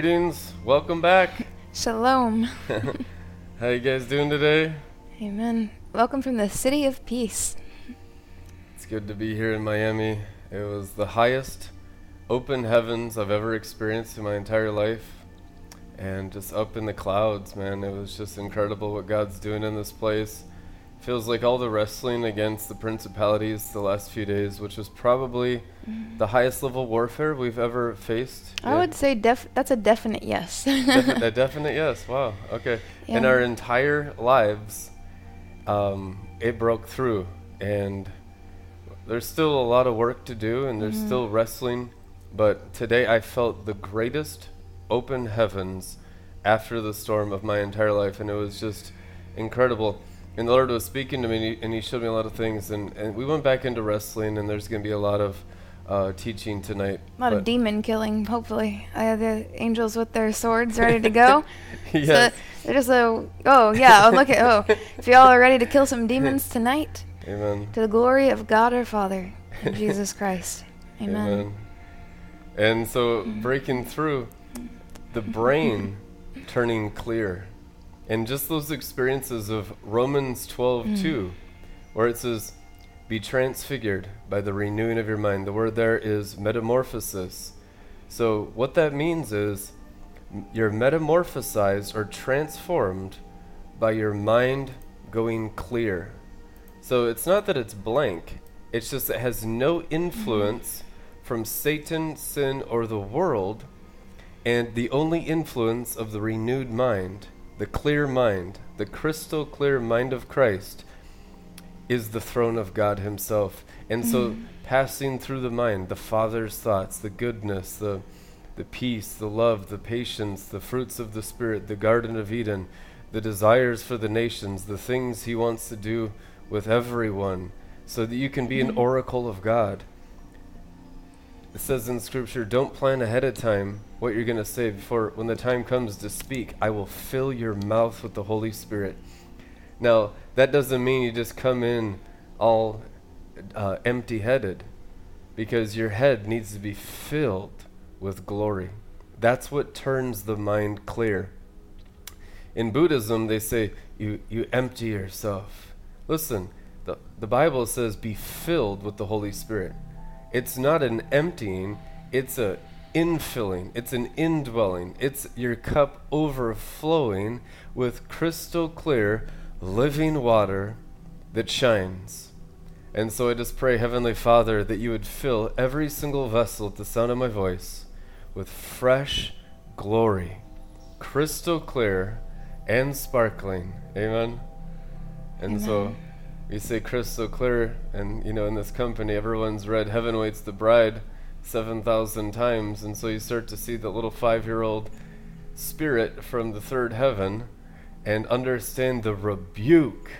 Greetings, welcome back. Shalom. How you guys doing today? Amen. Welcome from the city of peace. It's good to be here in Miami. It was the highest open heavens I've ever experienced in my entire life. And just up in the clouds, man, it was just incredible what God's doing in this place. Feels like all the wrestling against the principalities the last few days, which was probably the highest level warfare we've ever faced. I would say def- that's a definite yes. Defi- a definite yes. Wow. Okay. In our entire lives, um, it broke through, and there's still a lot of work to do, and there's still wrestling. But today, I felt the greatest open heavens after the storm of my entire life, and it was just incredible. And the Lord was speaking to me, and he, and he showed me a lot of things. And, and we went back into wrestling, and there's going to be a lot of uh, teaching tonight. a lot of demon killing, hopefully. I have the angels with their swords ready to go. yes. So they're just a, oh, yeah, oh, look at, oh. If y'all are ready to kill some demons tonight, Amen. to the glory of God our Father and Jesus Christ. Amen. And so breaking through the brain turning clear. And just those experiences of Romans 12 mm. 2, where it says, Be transfigured by the renewing of your mind. The word there is metamorphosis. So, what that means is you're metamorphosized or transformed by your mind going clear. So it's not that it's blank, it's just it has no influence mm-hmm. from Satan, sin, or the world, and the only influence of the renewed mind, the clear mind, the crystal clear mind of Christ, is the throne of God Himself. And so mm-hmm. passing through the mind, the Father's thoughts, the goodness, the the peace, the love, the patience, the fruits of the Spirit, the Garden of Eden, the desires for the nations, the things He wants to do with everyone, so that you can be an mm-hmm. oracle of God. It says in Scripture, don't plan ahead of time what you're going to say before, when the time comes to speak, I will fill your mouth with the Holy Spirit. Now, that doesn't mean you just come in all uh, empty headed, because your head needs to be filled with glory. That's what turns the mind clear. In Buddhism, they say you, you empty yourself. Listen, the, the Bible says be filled with the Holy Spirit. It's not an emptying, it's a infilling, it's an indwelling. It's your cup overflowing with crystal clear, living water that shines. And so I just pray, Heavenly Father, that you would fill every single vessel at the sound of my voice with fresh glory, crystal clear and sparkling. Amen. And so We say crystal clear, and you know, in this company, everyone's read Heaven Waits the Bride 7,000 times, and so you start to see the little five year old spirit from the third heaven and understand the rebuke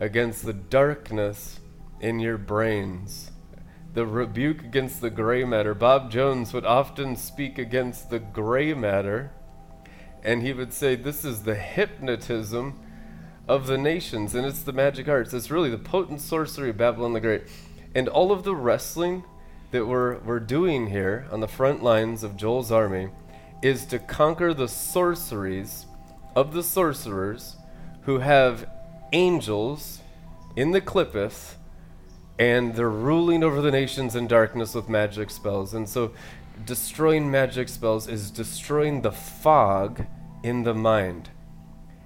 against the darkness in your brains. The rebuke against the gray matter. Bob Jones would often speak against the gray matter, and he would say, This is the hypnotism of the nations, and it's the magic arts. It's really the potent sorcery of Babylon the Great. And all of the wrestling that we're, we're doing here on the front lines of Joel's army is to conquer the sorceries of the sorcerers who have angels in the clippeth and they're ruling over the nations in darkness with magic spells. And so, destroying magic spells is destroying the fog in the mind.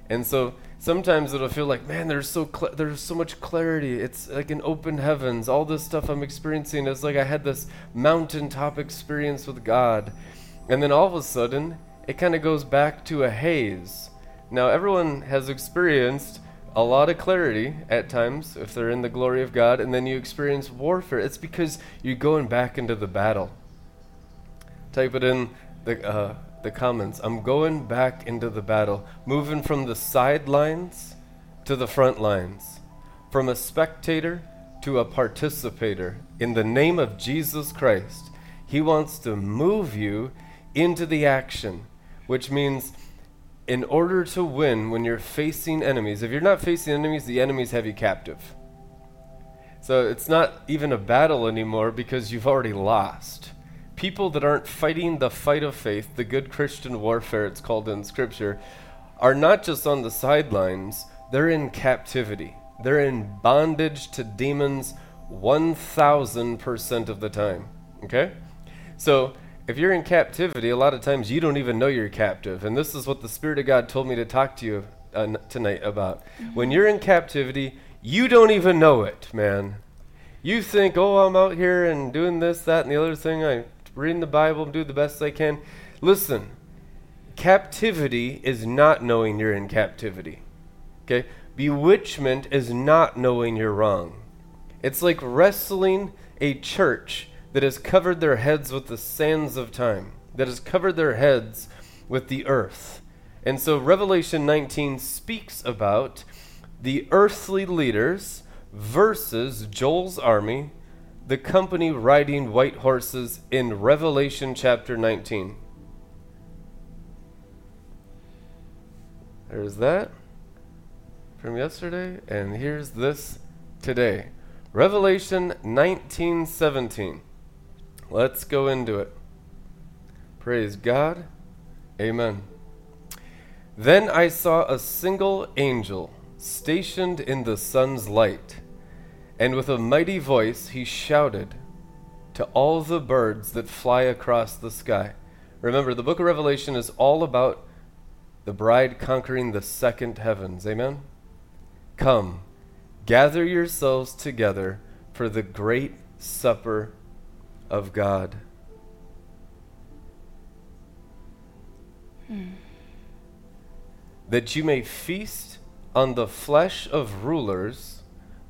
And so, sometimes it'll feel like, man, there's so cl- there's so much clarity. It's like an open heavens. All this stuff I'm experiencing is like I had this mountaintop experience with God. And then all of a sudden, it kind of goes back to a haze. Now, everyone has experienced a lot of clarity at times if they're in the glory of God, and then you experience warfare. It's because you're going back into the battle. Type it in the, uh, the comments. I'm going back into the battle, moving from the sidelines to the front lines, from a spectator to a participator. In the name of Jesus Christ, He wants to move you into the action, which means in order to win when you're facing enemies, if you're not facing enemies, the enemies have you captive. So it's not even a battle anymore because you've already lost. People that aren't fighting the fight of faith, the good Christian warfare it's called in Scripture, are not just on the sidelines, they're in captivity. They're in bondage to demons 1000% of the time. Okay? So if you're in captivity, a lot of times you don't even know you're captive. And this is what the Spirit of God told me to talk to you uh, tonight about. Mm-hmm. When you're in captivity, you don't even know it, man. You think, oh, I'm out here and doing this, that, and the other thing. I'm reading the Bible, do the best I can. Listen, captivity is not knowing you're in captivity. Okay? Bewitchment is not knowing you're wrong. It's like wrestling a church that has covered their heads with the sands of time, that has covered their heads with the earth. And so Revelation 19 speaks about the earthly leaders versus Joel's army, the company riding white horses in Revelation chapter 19. There's that from yesterday, and here's this today. Revelation 19:17. Let's go into it. Praise God. Amen. Then I saw a single angel stationed in the sun's light, and with a mighty voice he shouted to all the birds that fly across the sky. Remember, the book of Revelation is all about the bride conquering the second heavens. Amen? Come, gather yourselves together for the great supper of God. Hmm. That you may feast on the flesh of rulers,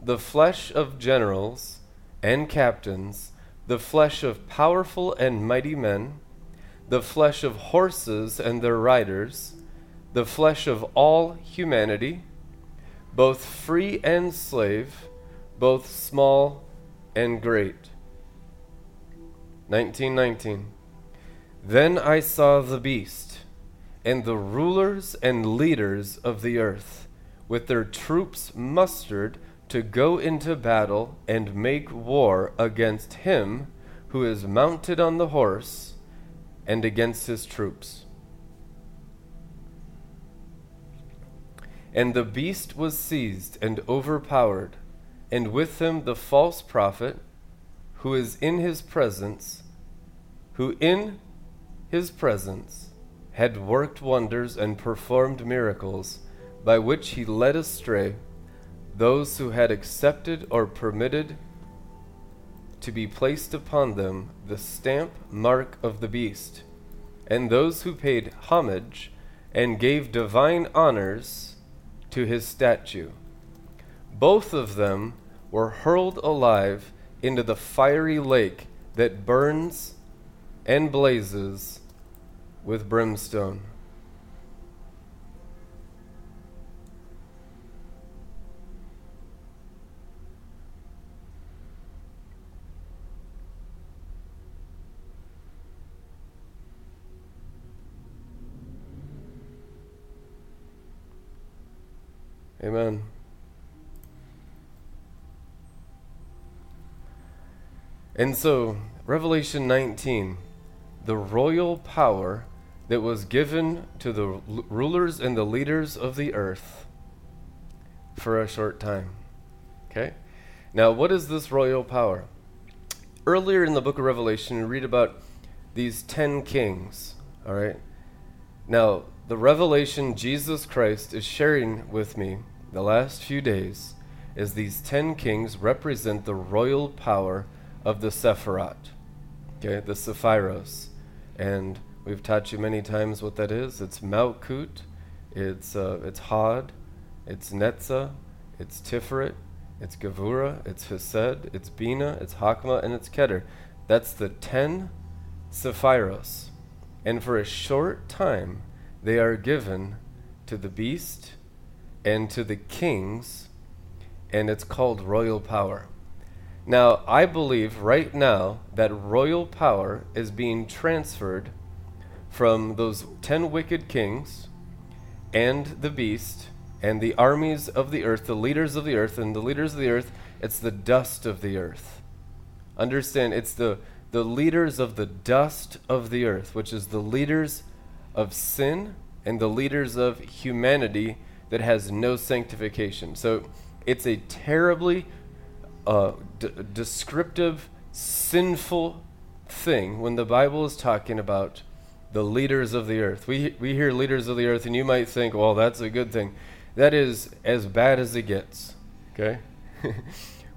the flesh of generals and captains, the flesh of powerful and mighty men, the flesh of horses and their riders, the flesh of all humanity, both free and slave, both small and great 1919. Then I saw the beast, and the rulers and leaders of the earth, with their troops mustered to go into battle and make war against him who is mounted on the horse and against his troops. And the beast was seized and overpowered, and with him the false prophet who is in his presence, who in his presence had worked wonders and performed miracles, by which he led astray those who had accepted or permitted to be placed upon them the stamp mark of the beast, and those who paid homage and gave divine honors to his statue. Both of them were hurled alive into the fiery lake that burns and blazes with brimstone. Amen. And so, Revelation 19, the royal power that was given to the rulers and the leaders of the earth for a short time. Okay? Now, what is this royal power? Earlier in the book of Revelation, read about these ten kings. All right? Now, the revelation Jesus Christ is sharing with me the last few days is these ten kings represent the royal power of the Sephiroth, okay, the Sephiros, and We've taught you many times what that is. It's Malkut, it's, uh, it's Hod, it's Netzah, it's Tiferet, it's Gevurah, it's Hesed, it's Bina, it's Hakma, and it's Keter. That's the ten Sephiros. And for a short time, they are given to the beast and to the kings, and it's called royal power. Now, I believe right now that royal power is being transferred from those ten wicked kings and the beast and the armies of the earth, the leaders of the earth, and the leaders of the earth, it's the dust of the earth. Understand, it's the, the leaders of the dust of the earth, which is the leaders of sin and the leaders of humanity that has no sanctification. So it's a terribly uh, d- descriptive, sinful thing when the Bible is talking about the leaders of the earth. We, we hear leaders of the earth, and you might think, well, that's a good thing. That is as bad as it gets. Okay?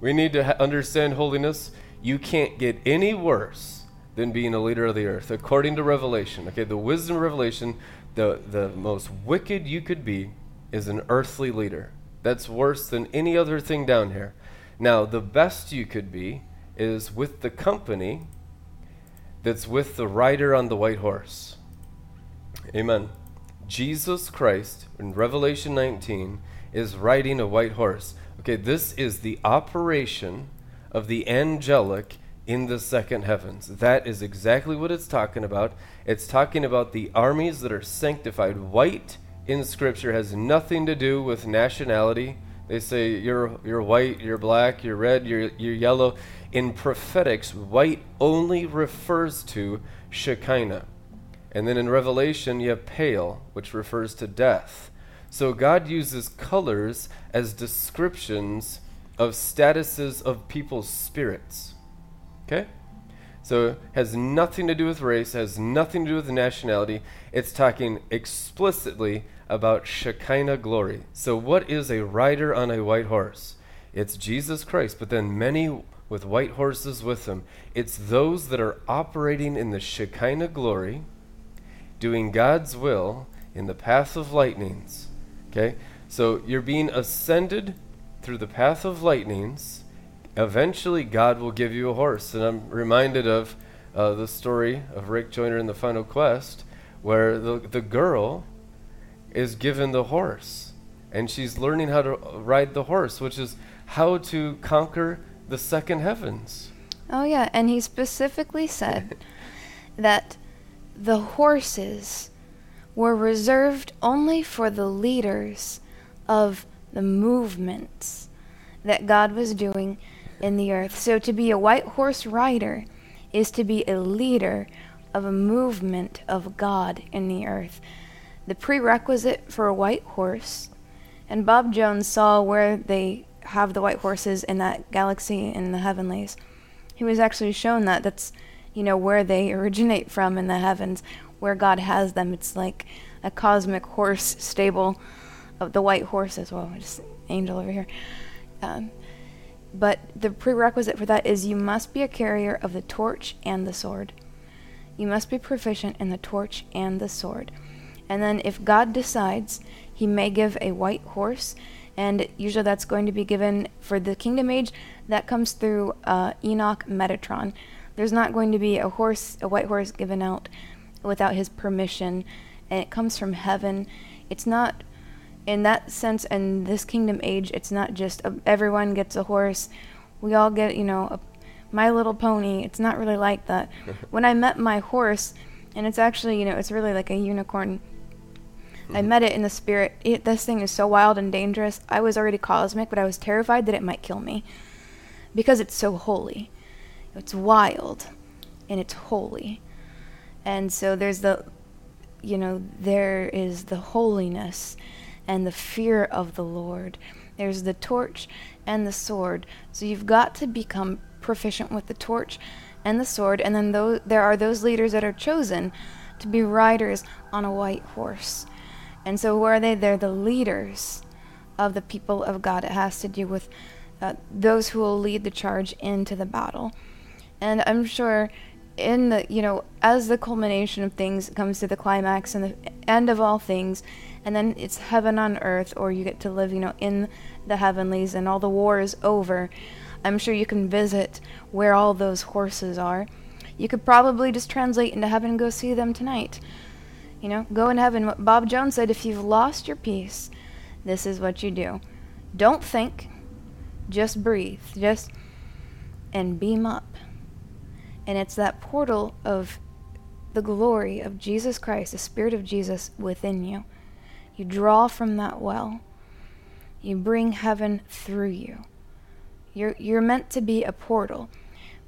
we need to ha- understand holiness. You can't get any worse than being a leader of the earth, according to Revelation. Okay, the wisdom of Revelation, the, the most wicked you could be is an earthly leader. That's worse than any other thing down here. Now, the best you could be is with the company that's with the rider on the white horse. Amen. Jesus Christ in Revelation 19 is riding a white horse. Okay, this is the operation of the angelic in the second heavens. That is exactly what it's talking about. It's talking about the armies that are sanctified. White in Scripture has nothing to do with nationality. They say you're, you're white, you're black, you're red, you're, you're yellow. In prophetics, white only refers to Shekinah. And then in Revelation, you have pale, which refers to death. So God uses colors as descriptions of statuses of people's spirits. Okay? So it has nothing to do with race, has nothing to do with nationality. It's talking explicitly about Shekinah glory. So, what is a rider on a white horse? It's Jesus Christ, but then many with white horses with them. It's those that are operating in the Shekinah glory, doing God's will in the path of lightnings. Okay? So, you're being ascended through the path of lightnings. Eventually, God will give you a horse. And I'm reminded of uh, the story of Rick Joyner in The Final Quest, where the, the girl is given the horse. And she's learning how to ride the horse, which is how to conquer the second heavens. Oh, yeah. And he specifically said that the horses were reserved only for the leaders of the movements that God was doing in the earth. So to be a white horse rider is to be a leader of a movement of God in the earth the prerequisite for a white horse, and Bob Jones saw where they have the white horses in that galaxy in the heavenlies. He was actually shown that that's, you know, where they originate from in the heavens, where God has them. It's like a cosmic horse stable of the white horses. Well, just angel over here. Um, but the prerequisite for that is you must be a carrier of the torch and the sword. You must be proficient in the torch and the sword. And then if God decides, he may give a white horse, and usually that's going to be given for the kingdom age. That comes through uh, Enoch Metatron. There's not going to be a horse, a white horse given out without his permission, and it comes from heaven. It's not, in that sense, in this kingdom age, it's not just a, everyone gets a horse. We all get, you know, a My Little Pony. It's not really like that. when I met my horse, and it's actually, you know, it's really like a unicorn I met it in the spirit. It, this thing is so wild and dangerous. I was already cosmic, but I was terrified that it might kill me because it's so holy. It's wild and it's holy. And so there's the, you know, there is the holiness and the fear of the Lord. There's the torch and the sword. So you've got to become proficient with the torch and the sword. And then those, there are those leaders that are chosen to be riders on a white horse. And so, who are they? They're the leaders of the people of God. It has to do with uh, those who will lead the charge into the battle. And I'm sure in the you know as the culmination of things comes to the climax and the end of all things and then it's heaven on earth or you get to live you know in the heavenlies and all the war is over i'm sure you can visit where all those horses are you could probably just translate into heaven and go see them tonight you know go in heaven bob jones said if you've lost your peace this is what you do don't think just breathe just and beam up and it's that portal of the glory of Jesus Christ, the Spirit of Jesus within you. You draw from that well. You bring heaven through you. You're, you're meant to be a portal.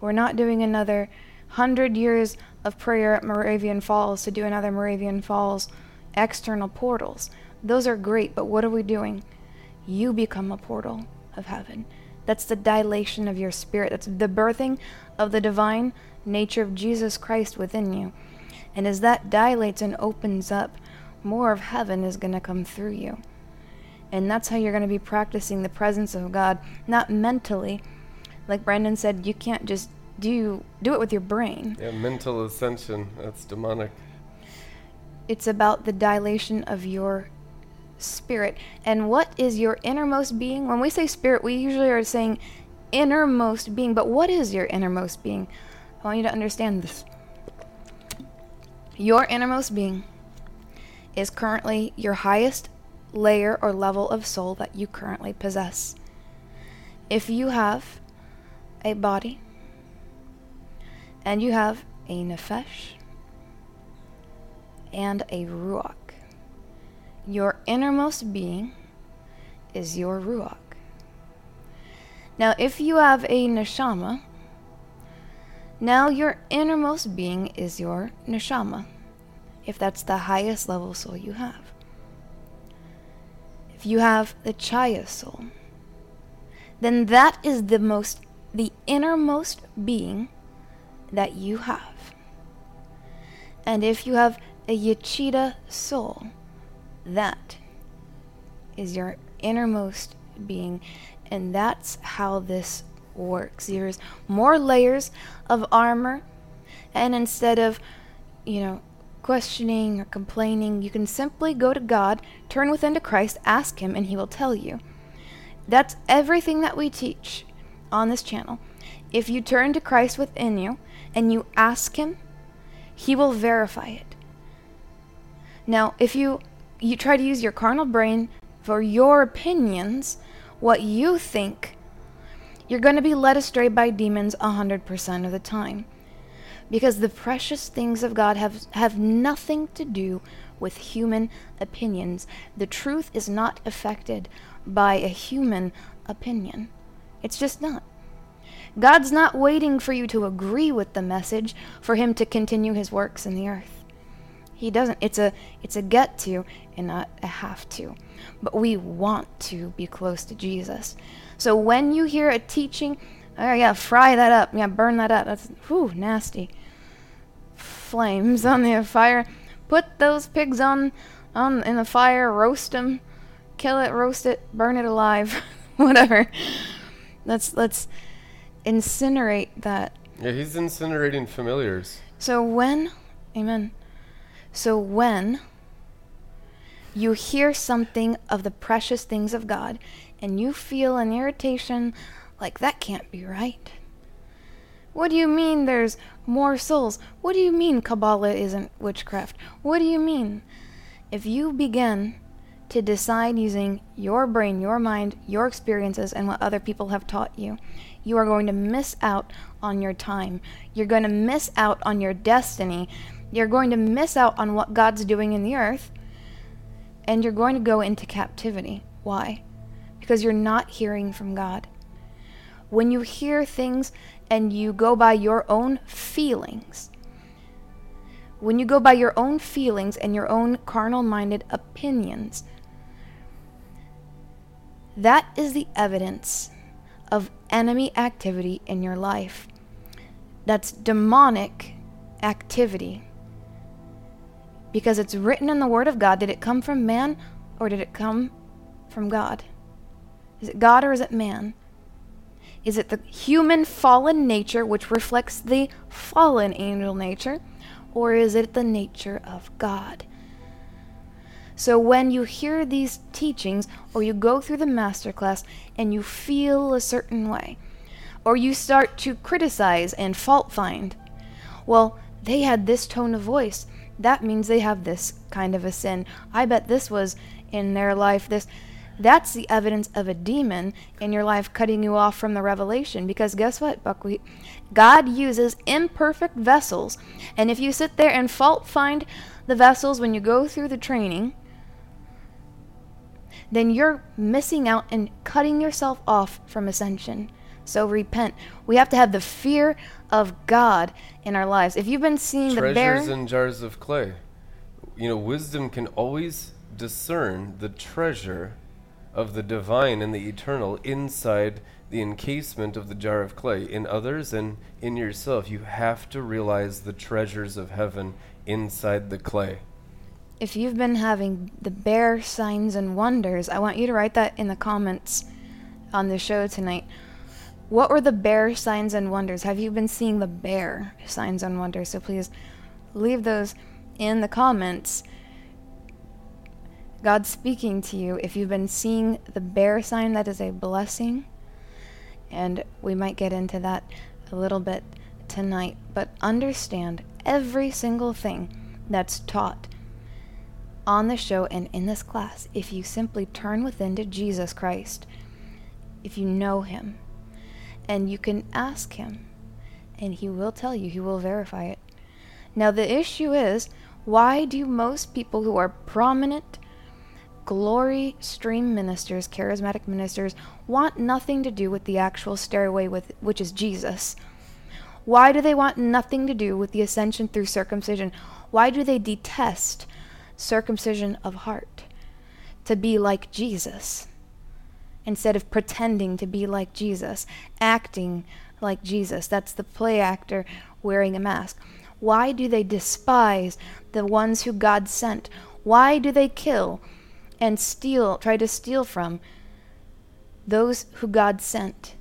We're not doing another hundred years of prayer at Moravian Falls to do another Moravian Falls external portals. Those are great, but what are we doing? You become a portal of heaven. That's the dilation of your spirit. That's the birthing of the divine nature of Jesus Christ within you. And as that dilates and opens up, more of heaven is going to come through you. And that's how you're going to be practicing the presence of God, not mentally. Like Brandon said, you can't just do you do it with your brain. Yeah, mental ascension, that's demonic. It's about the dilation of your spirit. And what is your innermost being? When we say spirit, we usually are saying innermost being, but what is your innermost being? I want you to understand this. Your innermost being is currently your highest layer or level of soul that you currently possess. If you have a body and you have a nefesh and a ruach, your innermost being is your ruach. Now, if you have a neshama, now your innermost being is your neshama, if that's the highest level soul you have. If you have the chaya soul, then that is the most the innermost being that you have. And if you have a Yechida soul, that is your innermost being, and that's how this works. There's more layers of armor, and instead of, you know, questioning or complaining, you can simply go to God, turn within to Christ, ask Him, and He will tell you. That's everything that we teach on this channel. If you turn to Christ within you and you ask Him, He will verify it. Now, if you you try to use your carnal brain for your opinions, what you think, you're going to be led astray by demons 100% of the time. Because the precious things of God have, have nothing to do with human opinions. The truth is not affected by a human opinion. It's just not. God's not waiting for you to agree with the message for him to continue his works in the earth. He doesn't. It's a it's a get to and not a have to. But we want to be close to Jesus. So when you hear a teaching, oh yeah, fry that up. Yeah, burn that up. That's whew, nasty. Flames on the fire. Put those pigs on on in the fire, roast them, kill it, roast it, burn it alive, whatever. Let's let's incinerate that. Yeah, he's incinerating familiars. So when, amen. So when you hear something of the precious things of God and you feel an irritation like that can't be right. What do you mean there's more souls? What do you mean Kabbalah isn't witchcraft? What do you mean? If you begin to decide using your brain, your mind, your experiences, and what other people have taught you, you are going to miss out on your time. You're going to miss out on your destiny. You're going to miss out on what God's doing in the earth and you're going to go into captivity. Why? Because you're not hearing from God. When you hear things and you go by your own feelings, when you go by your own feelings and your own carnal minded opinions, that is the evidence of enemy activity in your life. That's demonic activity because it's written in the Word of God. Did it come from man or did it come from God? Is it God or is it man? Is it the human fallen nature which reflects the fallen angel nature? Or is it the nature of God? So when you hear these teachings, or you go through the masterclass and you feel a certain way, or you start to criticize and fault find, well, they had this tone of voice. That means they have this kind of a sin. I bet this was in their life this that's the evidence of a demon in your life cutting you off from the revelation. Because guess what, Buckwheat? God uses imperfect vessels. And if you sit there and fault find the vessels when you go through the training, then you're missing out and cutting yourself off from ascension. So repent. We have to have the fear of God in our lives. If you've been seeing Treasures the bear in jars of clay. You know, wisdom can always discern the treasure of the divine and the eternal inside the encasement of the jar of clay. In others and in yourself, you have to realize the treasures of heaven inside the clay. If you've been having the bear signs and wonders, I want you to write that in the comments on the show tonight. What were the bear signs and wonders? Have you been seeing the bear signs and wonders? So please leave those in the comments. God's speaking to you. If you've been seeing the bear sign, that is a blessing. And we might get into that a little bit tonight. But understand every single thing that's taught on the show and in this class, if you simply turn within to Jesus Christ, if you know Him, and you can ask Him, and He will tell you, He will verify it. Now, the issue is why do most people who are prominent glory stream ministers, charismatic ministers, want nothing to do with the actual stairway with which is Jesus? Why do they want nothing to do with the ascension through circumcision? Why do they detest circumcision of heart to be like Jesus instead of pretending to be like Jesus, acting like Jesus? That's the play actor wearing a mask. Why do they despise the ones who God sent? Why do they kill and steal, try to steal from those who God sent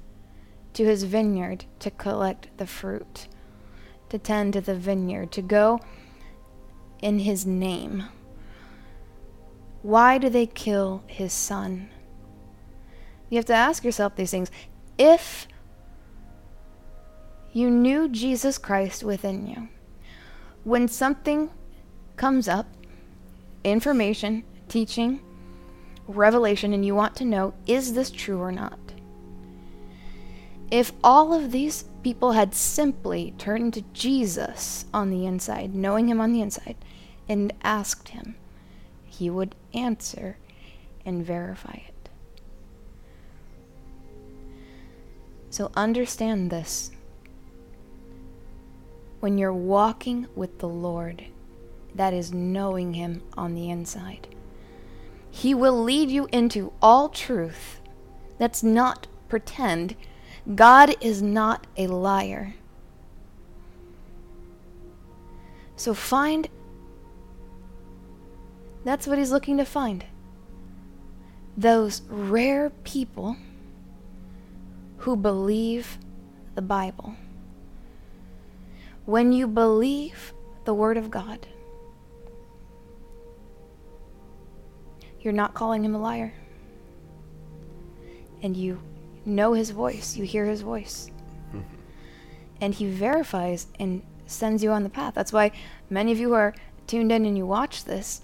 to his vineyard to collect the fruit, to tend to the vineyard, to go in his name? Why do they kill his son? You have to ask yourself these things. If you knew Jesus Christ within you, when something comes up, information, teaching, revelation, and you want to know, is this true or not? If all of these people had simply turned to Jesus on the inside, knowing him on the inside, and asked him, he would answer and verify it. So understand this. When you're walking with the Lord, that is knowing Him on the inside. He will lead you into all truth. Let's not pretend. God is not a liar. So find that's what he's looking to find. Those rare people who believe the Bible. When you believe the Word of God, you're not calling him a liar. And you know his voice, you hear his voice. And he verifies and sends you on the path. That's why many of you are tuned in and you watch this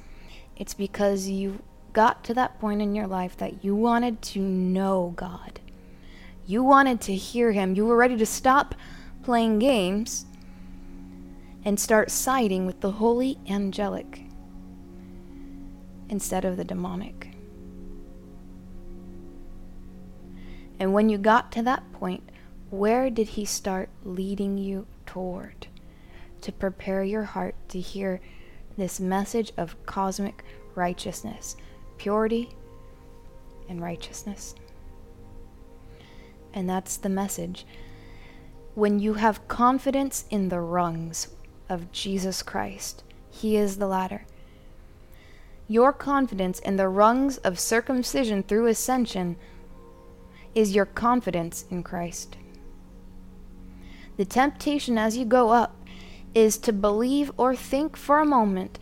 it's because you got to that point in your life that you wanted to know God. You wanted to hear Him. You were ready to stop playing games and start siding with the holy angelic instead of the demonic. And when you got to that point, where did He start leading you toward to prepare your heart to hear? This message of cosmic righteousness, purity, and righteousness. And that's the message. When you have confidence in the rungs of Jesus Christ, He is the ladder. Your confidence in the rungs of circumcision through ascension is your confidence in Christ. The temptation as you go up is to believe or think for a moment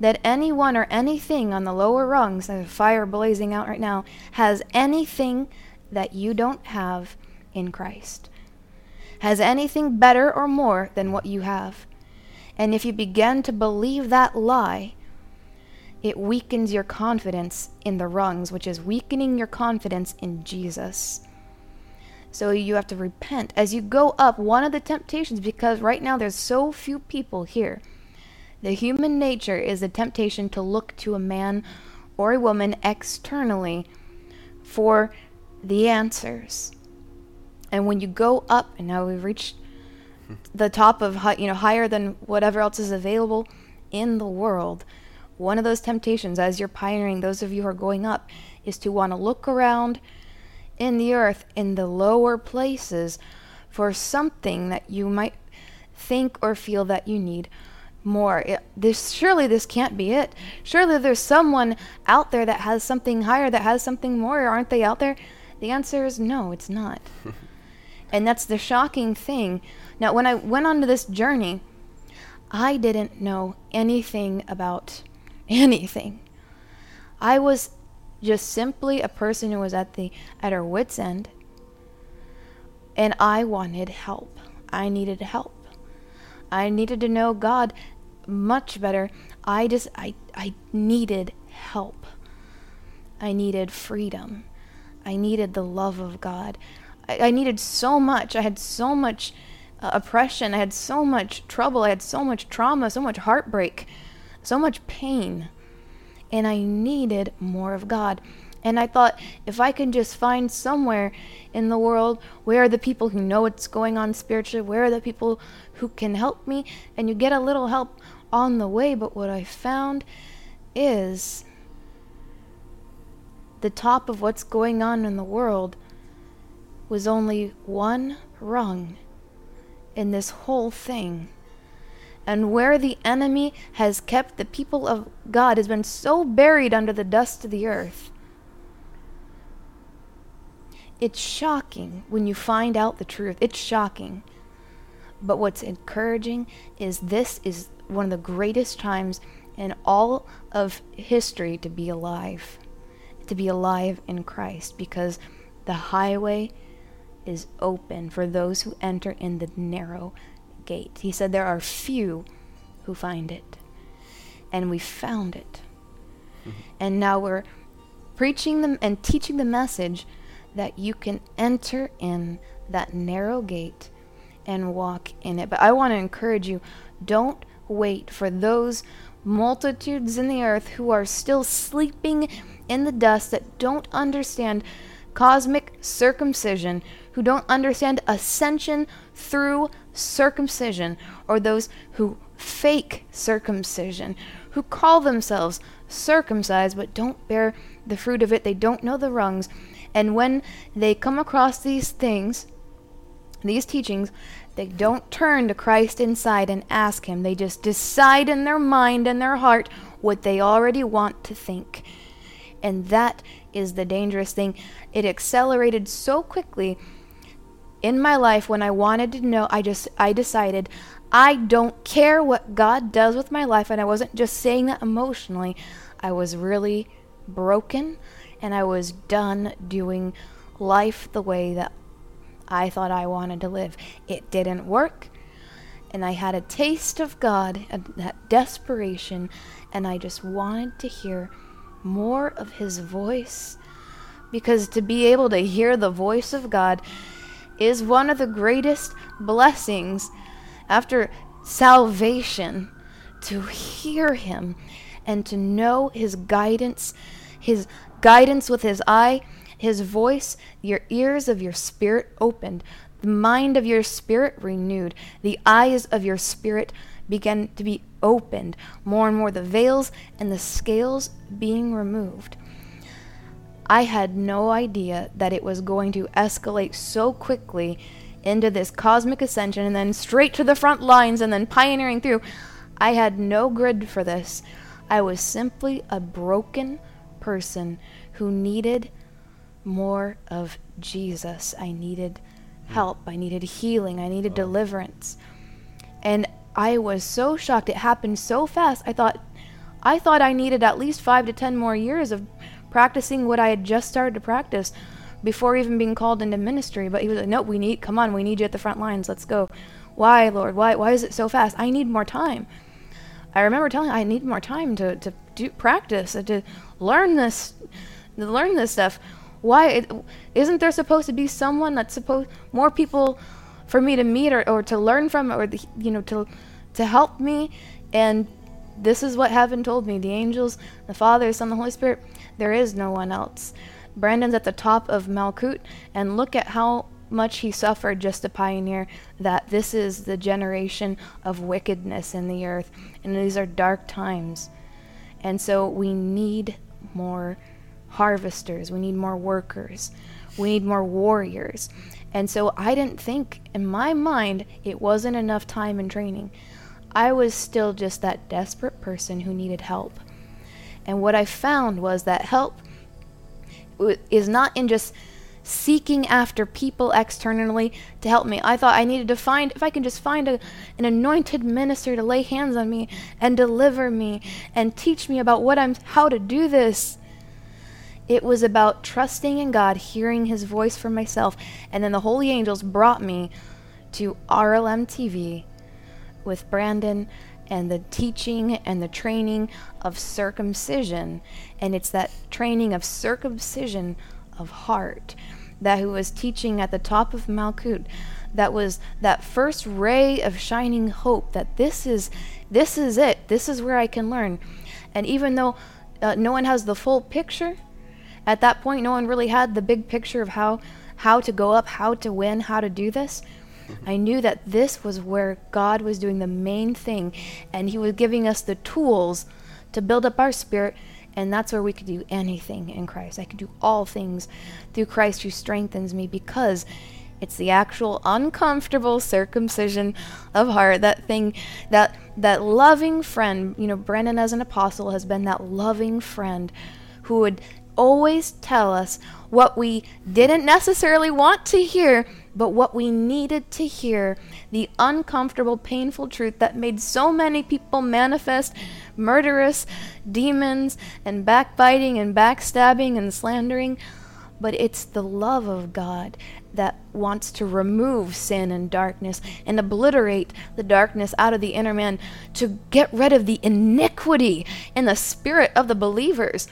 that anyone or anything on the lower rungs, the fire blazing out right now, has anything that you don't have in Christ, has anything better or more than what you have. And if you begin to believe that lie, it weakens your confidence in the rungs, which is weakening your confidence in Jesus. So you have to repent. As you go up, one of the temptations, because right now there's so few people here, the human nature is a temptation to look to a man or a woman externally for the answers. And when you go up, and now we've reached hmm. the top of, you know, higher than whatever else is available in the world, one of those temptations as you're pioneering, those of you who are going up, is to want to look around in the earth in the lower places for something that you might think or feel that you need more. It, this surely this can't be it. Surely there's someone out there that has something higher, that has something more. Aren't they out there? The answer is no, it's not. and that's the shocking thing. Now, when I went on to this journey, I didn't know anything about anything. I was just simply a person who was at the at her wits end and I wanted help. I needed help. I needed to know God much better. I just I I needed help. I needed freedom. I needed the love of God. I, I needed so much. I had so much uh, oppression. I had so much trouble. I had so much trauma, so much heartbreak, so much pain and I needed more of God. And I thought, if I can just find somewhere in the world where are the people who know what's going on spiritually, where are the people who can help me, and you get a little help on the way. But what I found is the top of what's going on in the world was only one rung in this whole thing and where the enemy has kept the people of God has been so buried under the dust of the earth. It's shocking when you find out the truth. It's shocking. But what's encouraging is this is one of the greatest times in all of history to be alive. To be alive in Christ because the highway is open for those who enter in the narrow gate. He said there are few who find it. And we found it. Mm-hmm. And now we're preaching them and teaching the message that you can enter in that narrow gate and walk in it. But I want to encourage you don't wait for those multitudes in the earth who are still sleeping in the dust that don't understand cosmic circumcision, who don't understand ascension through circumcision, or those who fake circumcision, who call themselves circumcised but don't bear the fruit of it. They don't know the rungs. And when they come across these things, these teachings, they don't turn to Christ inside and ask Him. They just decide in their mind and their heart what they already want to think. And that is the dangerous thing. It accelerated so quickly in my life when I wanted to know, I just I decided I don't care what God does with my life and I wasn't just saying that emotionally. I was really broken and I was done doing life the way that I thought I wanted to live. It didn't work. And I had a taste of God, that desperation, and I just wanted to hear more of His voice. Because to be able to hear the voice of God is one of the greatest blessings after salvation to hear him and to know his guidance, his guidance with his eye, his voice, your ears of your spirit opened, the mind of your spirit renewed, the eyes of your spirit began to be opened, more and more the veils and the scales being removed. I had no idea that it was going to escalate so quickly into this cosmic ascension and then straight to the front lines and then pioneering through. I had no grid for this. I was simply a broken person who needed more of Jesus. I needed hmm. help. I needed healing. I needed deliverance. And I was so shocked. It happened so fast. I thought I thought I needed at least 5 to 10 more years of practicing what I had just started to practice before even being called into ministry. But he was like, "Nope, we need come on, we need you at the front lines. Let's go." Why, Lord? Why why is it so fast? I need more time. I remember telling I need more time to to do practice and to learn this to learn this stuff. Why isn't there supposed to be someone that's supposed more people for me to meet or, or to learn from or the, you know to to help me and this is what heaven told me. The angels the father the son the holy spirit there is no one else. Brandon's at the top of malkut and look at how much he suffered just to pioneer that this is the generation of wickedness in the earth and these are dark times. And so we need more harvesters, we need more workers, we need more warriors. And so I didn't think, in my mind, it wasn't enough time and training. I was still just that desperate person who needed help. And what I found was that help is not in just seeking after people externally to help me. I thought I needed to find, if I can just find a, an anointed minister to lay hands on me and deliver me and teach me about what I'm, how to do this. It was about trusting in God, hearing His voice for myself, and then the holy angels brought me to RLM TV with Brandon and the teaching and the training of circumcision. And it's that training of circumcision of heart that who was teaching at the top of Malkut. That was that first ray of shining hope that this is this is it. This is where I can learn. And even though uh, no one has the full picture at that point no one really had the big picture of how how to go up how to win how to do this I knew that this was where God was doing the main thing and he was giving us the tools to build up our spirit and that's where we could do anything in Christ. I could do all things through Christ who strengthens me because it's the actual uncomfortable circumcision of heart. That thing, that that loving friend. You know, Brandon as an apostle has been that loving friend who would always tell us what we didn't necessarily want to hear, but what we needed to hear. The uncomfortable, painful truth that made so many people manifest murderous demons and backbiting and backstabbing and slandering. But it's the love of God that wants to remove sin and darkness and obliterate the darkness out of the inner man to get rid of the iniquity in the spirit of the believers.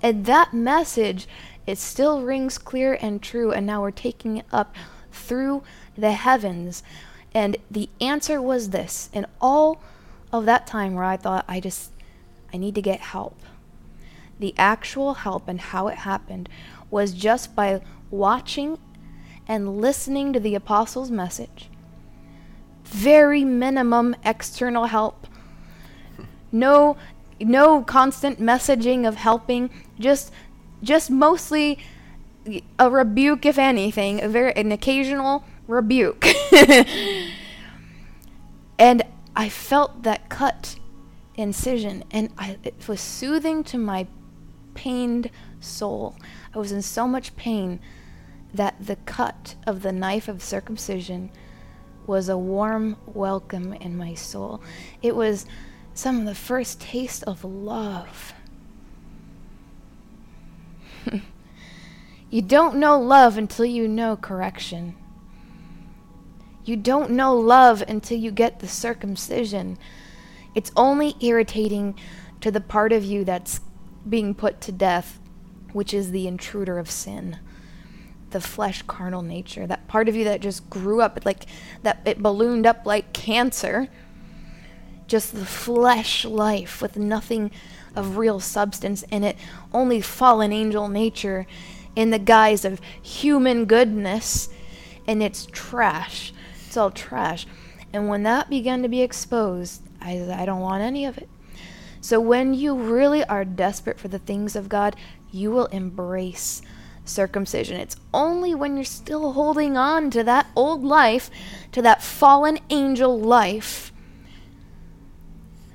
And that message, it still rings clear and true, and now we're taking it up through the heavens. And the answer was this in all of that time where I thought, I just, I need to get help. The actual help and how it happened was just by watching and listening to the apostles' message. Very minimum external help. No no constant messaging of helping, just just mostly a rebuke if anything, a very an occasional rebuke. and I felt that cut incision and I, it was soothing to my pained soul. I was in so much pain that the cut of the knife of circumcision was a warm welcome in my soul. It was some of the first taste of love. you don't know love until you know correction. You don't know love until you get the circumcision. It's only irritating to the part of you that's being put to death, which is the intruder of sin. The flesh carnal nature, that part of you that just grew up like that it ballooned up like cancer just the flesh life with nothing of real substance in it, only fallen angel nature in the guise of human goodness, and it's trash. It's all trash. And when that began to be exposed, I, I don't want any of it. So when you really are desperate for the things of God, you will embrace circumcision. It's only when you're still holding on to that old life, to that fallen angel life,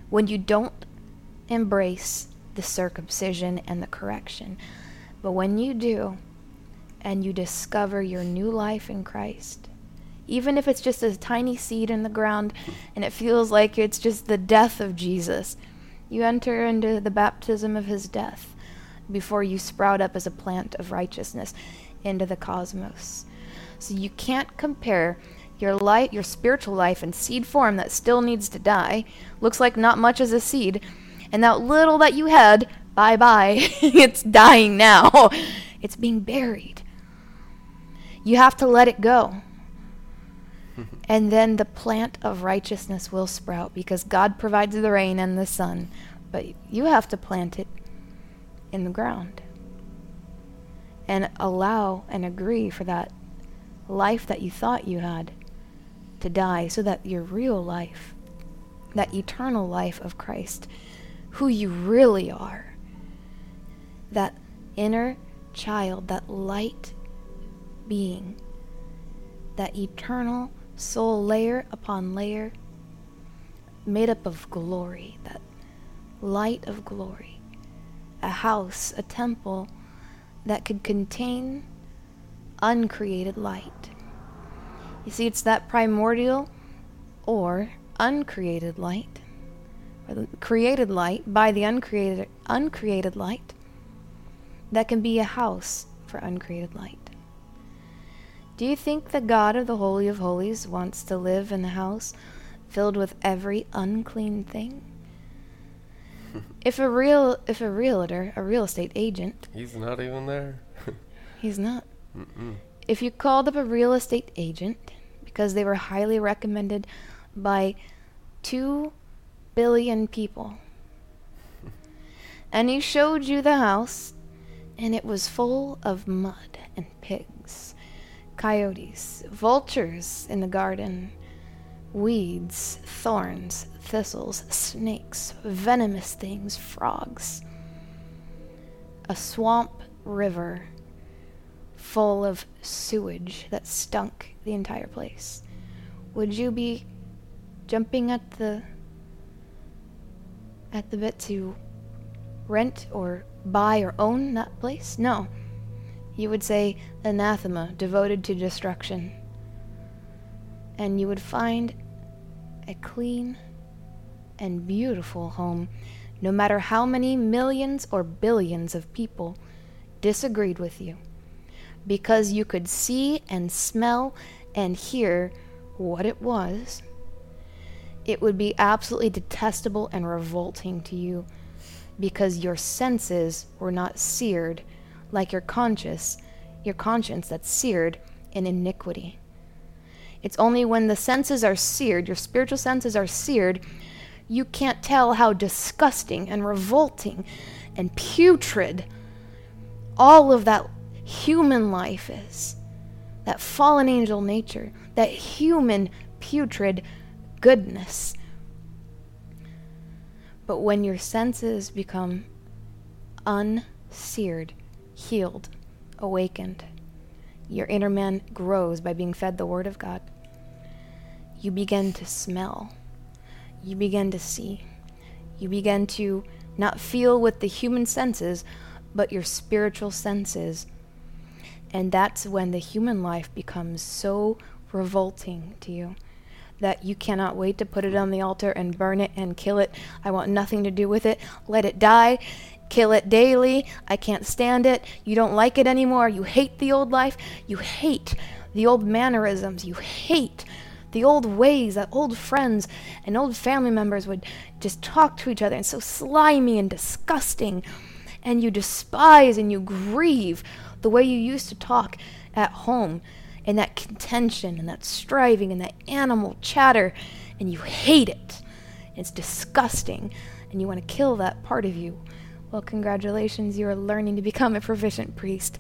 when you don't embrace the circumcision and the correction. But when you do, and you discover your new life in Christ. Even if it's just a tiny seed in the ground and it feels like it's just the death of Jesus, you enter into the baptism of his death before you sprout up as a plant of righteousness into the cosmos. So you can't compare your light, your spiritual life in seed form that still needs to die, looks like not much as a seed, and that little that you had, bye bye, it's dying now. It's being buried. You have to let it go. and then the plant of righteousness will sprout because God provides the rain and the sun, but you have to plant it in the ground and allow and agree for that life that you thought you had to die so that your real life, that eternal life of Christ, who you really are, that inner child, that light being, that eternal soul layer upon layer, made up of glory, that light of glory, a house, a temple that could contain uncreated light. You see, it's that primordial or uncreated light, or created light by the uncreated, uncreated light, that can be a house for uncreated light. Do you think the God of the Holy of Holies wants to live in a house filled with every unclean thing? if a real if a realtor, a real estate agent, he's not even there. he's not. Mm-mm. If you called up a real estate agent because they were highly recommended by 2 billion people and he showed you the house and it was full of mud and pigs, coyotes, vultures in the garden, weeds, thorns, thistles, snakes, venomous things, frogs, a swamp river full of sewage that stunk the entire place. Would you be jumping at the at the bit to rent or buy or own that place? No. You would say anathema, devoted to destruction. And you would find a clean and beautiful home, no matter how many millions or billions of people disagreed with you because you could see and smell and hear what it was, it would be absolutely detestable and revolting to you because your senses were not seared like your conscience, your conscience that's seared in iniquity. It's only when the senses are seared, your spiritual senses are seared, you can't tell how disgusting and revolting and putrid all of that human life is. That fallen angel nature, that human putrid goodness. But when your senses become unseared, healed, awakened, your inner man grows by being fed the Word of God. You begin to smell. You begin to see. You begin to not feel with the human senses, but your spiritual senses and that's when the human life becomes so revolting to you that you cannot wait to put it on the altar and burn it and kill it. I want nothing to do with it. Let it die. Kill it daily. I can't stand it. You don't like it anymore. You hate the old life. You hate the old mannerisms. You hate the old ways that old friends and old family members would just talk to each other and so slimy and disgusting. And you despise and you grieve the way you used to talk at home, and that contention and that striving and that animal chatter, and you hate it. It's disgusting, and you want to kill that part of you. Well, congratulations, you are learning to become a proficient priest.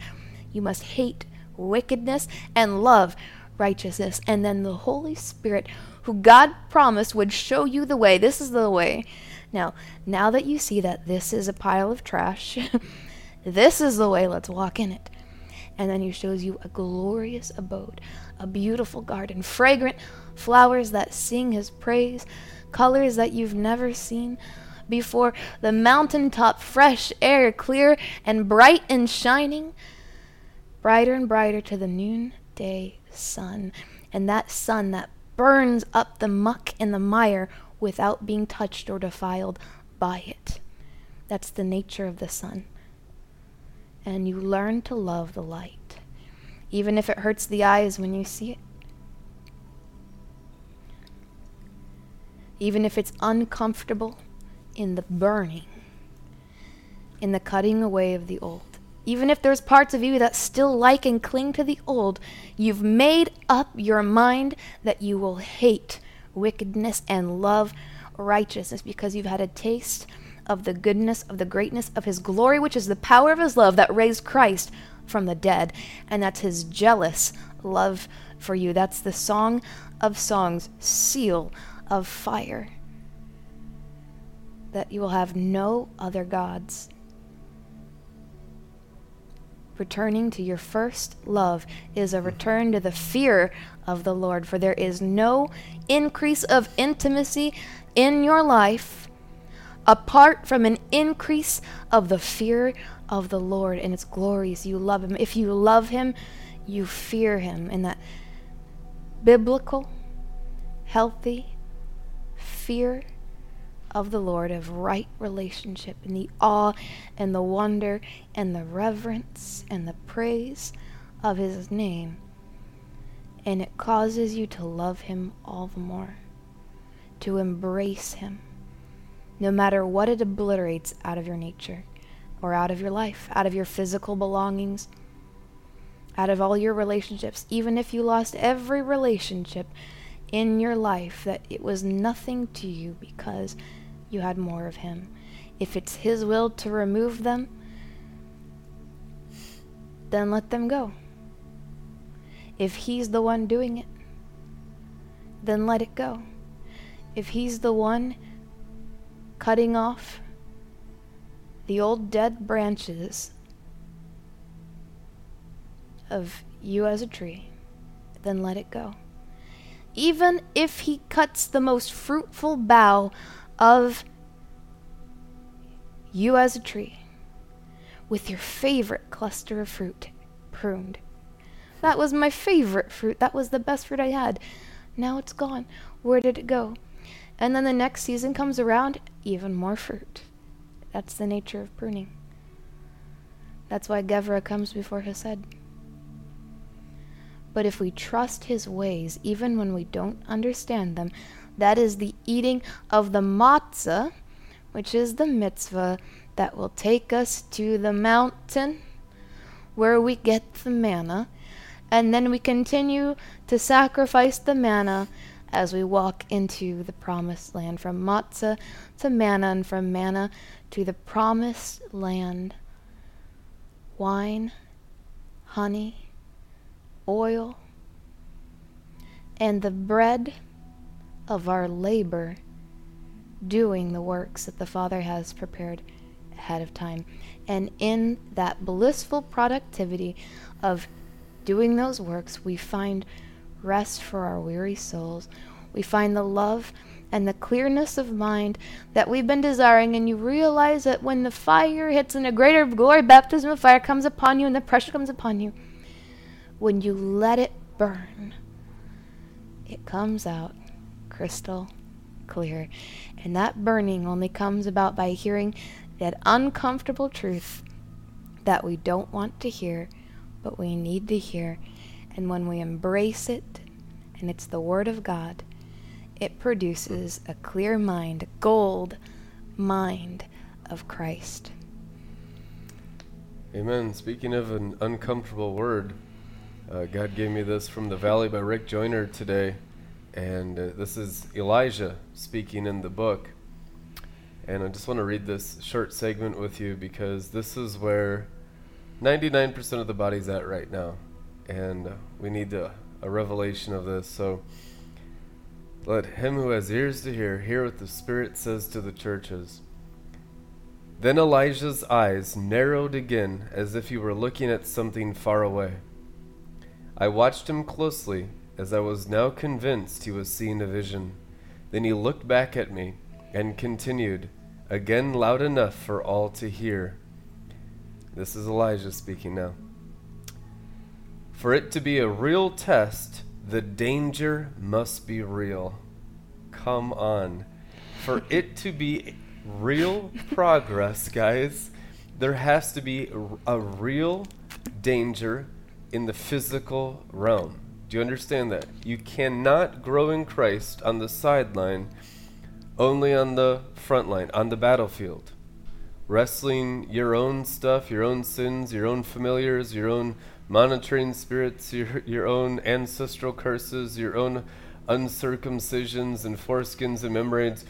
You must hate wickedness and love righteousness, and then the Holy Spirit, who God promised would show you the way. This is the way. Now, now that you see that this is a pile of trash, this is the way, let's walk in it. And then he shows you a glorious abode, a beautiful garden, fragrant flowers that sing his praise, colors that you've never seen before, the mountaintop, fresh air, clear and bright and shining. brighter and brighter to the noonday sun. And that sun that burns up the muck and the mire without being touched or defiled by it. That's the nature of the sun. And you learn to love the light, even if it hurts the eyes when you see it. Even if it's uncomfortable in the burning, in the cutting away of the old. Even if there's parts of you that still like and cling to the old, you've made up your mind that you will hate wickedness and love righteousness because you've had a taste of the goodness, of the greatness of his glory, which is the power of his love that raised Christ from the dead. And that's his jealous love for you. That's the song of songs, seal of fire. That you will have no other gods returning to your first love is a return to the fear of the Lord, for there is no increase of intimacy in your life apart from an increase of the fear of the Lord and its glories. You love Him. If you love Him, you fear Him. And that biblical, healthy fear of the Lord, of right relationship, and the awe and the wonder and the reverence and the praise of His name. And it causes you to love Him all the more, to embrace Him, no matter what it obliterates out of your nature or out of your life, out of your physical belongings, out of all your relationships, even if you lost every relationship in your life, that it was nothing to you because you had more of Him. If it's His will to remove them, then let them go. If He's the one doing it, then let it go. If He's the one cutting off the old dead branches of you as a tree, then let it go. Even if He cuts the most fruitful bough of you as a tree with your favorite cluster of fruit pruned. That was my favorite fruit. That was the best fruit I had. Now it's gone. Where did it go? And then the next season comes around, even more fruit. That's the nature of pruning. That's why Gevurah comes before Hesed. But if we trust his ways, even when we don't understand them, that is the eating of the matzah, which is the mitzvah that will take us to the mountain where we get the manna, and then we continue to sacrifice the manna as we walk into the promised land from matzah to manna and from manna to the promised land. Wine, honey, oil, and the bread of our labor doing the works that the Father has prepared ahead of time. And in that blissful productivity of doing those works, we find rest for our weary souls. We find the love and the clearness of mind that we've been desiring, and you realize that when the fire hits and a greater glory baptism of fire comes upon you and the pressure comes upon you, when you let it burn, it comes out crystal clear. And that burning only comes about by hearing that uncomfortable truth that we don't want to hear, but we need to hear. And when we embrace it, and it's the Word of God, it produces a clear mind, gold mind of Christ. Amen. Speaking of an uncomfortable word, uh, God gave me this from the Valley by Rick Joyner today. And uh, this is Elijah speaking in the book. And I just want to read this short segment with you because this is where 99% of the body's at right now. And uh, we need a, a revelation of this. So let him who has ears to hear hear what the Spirit says to the churches. Then Elijah's eyes narrowed again as if he were looking at something far away. I watched him closely as I was now convinced he was seeing a vision. Then he looked back at me and continued, again loud enough for all to hear. This is Elijah speaking now. For it to be a real test, the danger must be real. Come on. For it to be real progress, guys, there has to be a real danger in the physical realm. Do you understand that? You cannot grow in Christ on the sideline, only on the front line, on the battlefield. Wrestling your own stuff, your own sins, your own familiars, your own monitoring spirits, your, your own ancestral curses, your own uncircumcisions and foreskins and membranes,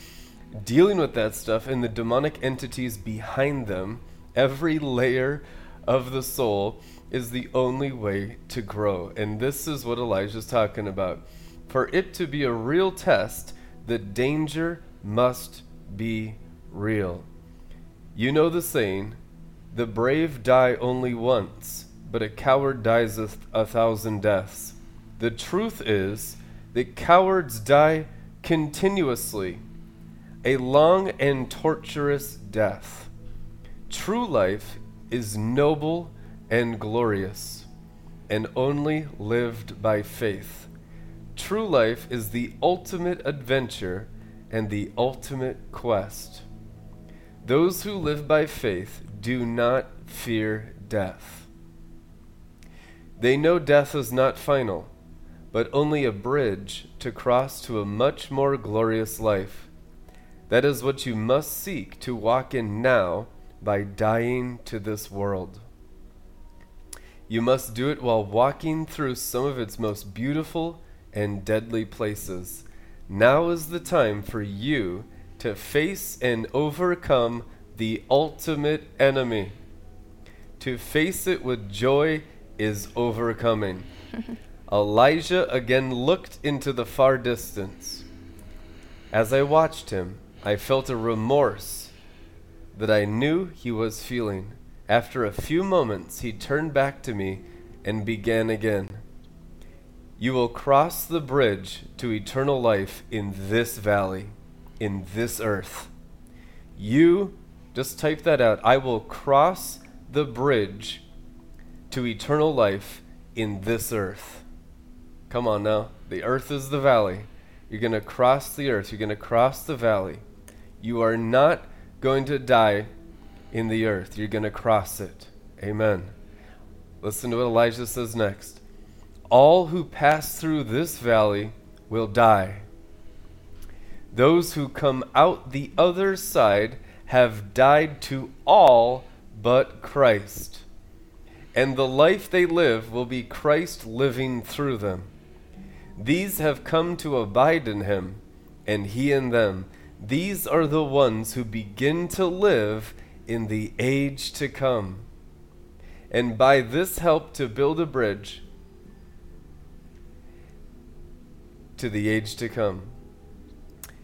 dealing with that stuff and the demonic entities behind them, every layer of the soul is the only way to grow. And this is what Elijah's talking about. For it to be a real test, the danger must be real. You know the saying, the brave die only once but a coward dies a, th- a thousand deaths. The truth is that cowards die continuously, a long and torturous death. True life is noble and glorious, and only lived by faith. True life is the ultimate adventure and the ultimate quest. Those who live by faith do not fear death. They know death is not final, but only a bridge to cross to a much more glorious life. That is what you must seek to walk in now by dying to this world. You must do it while walking through some of its most beautiful and deadly places. Now is the time for you to face and overcome the ultimate enemy, to face it with joy is overcoming. Elijah again looked into the far distance. As I watched him, I felt a remorse that I knew he was feeling. After a few moments, he turned back to me and began again. You will cross the bridge to eternal life in this valley, in this earth. You, just type that out. I will cross the bridge to eternal life in this earth. Come on now. The earth is the valley. You're going to cross the earth. You're going to cross the valley. You are not going to die in the earth. You're going to cross it. Amen. Listen to what Elijah says next. All who pass through this valley will die. Those who come out the other side have died to all but Christ and the life they live will be Christ living through them. These have come to abide in him, and he in them. These are the ones who begin to live in the age to come. And by this help to build a bridge to the age to come.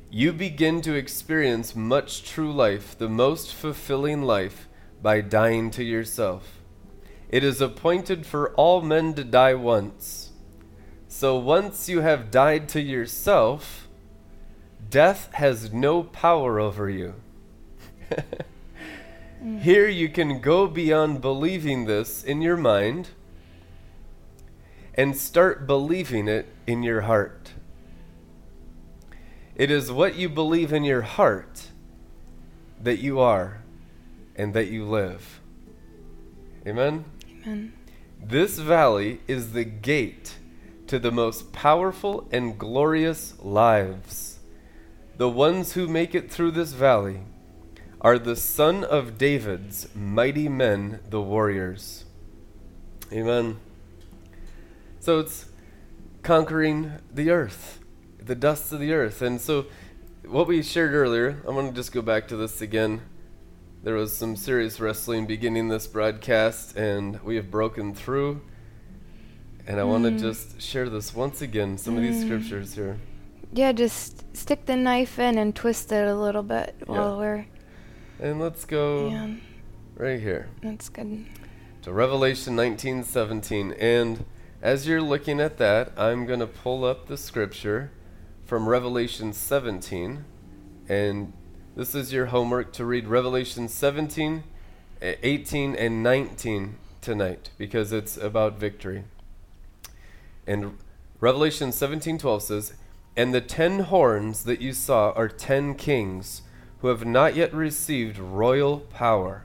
You begin to experience much true life, the most fulfilling life, by dying to yourself. It is appointed for all men to die once. So once you have died to yourself, death has no power over you. Here you can go beyond believing this in your mind and start believing it in your heart. It is what you believe in your heart that you are and that you live. Amen? This valley is the gate to the most powerful and glorious lives. The ones who make it through this valley are the son of David's mighty men, the warriors. Amen. So it's conquering the earth, the dust of the earth. And so what we shared earlier, I want to just go back to this again. There was some serious wrestling beginning this broadcast, and we have broken through. And I mm. want to just share this once again, some mm. of these mm. scriptures here. Yeah, just stick the knife in and twist it a little bit yeah. while we're. And let's go yeah. right here. That's good. To Revelation 19:17, and as you're looking at that, I'm going to pull up the scripture from Revelation 17, and this is your homework to read Revelation 17, eh, 18, and 19 tonight because it's about victory. And Revelation 17:12 says, "And the 10 horns that you saw are 10 kings who have not yet received royal power,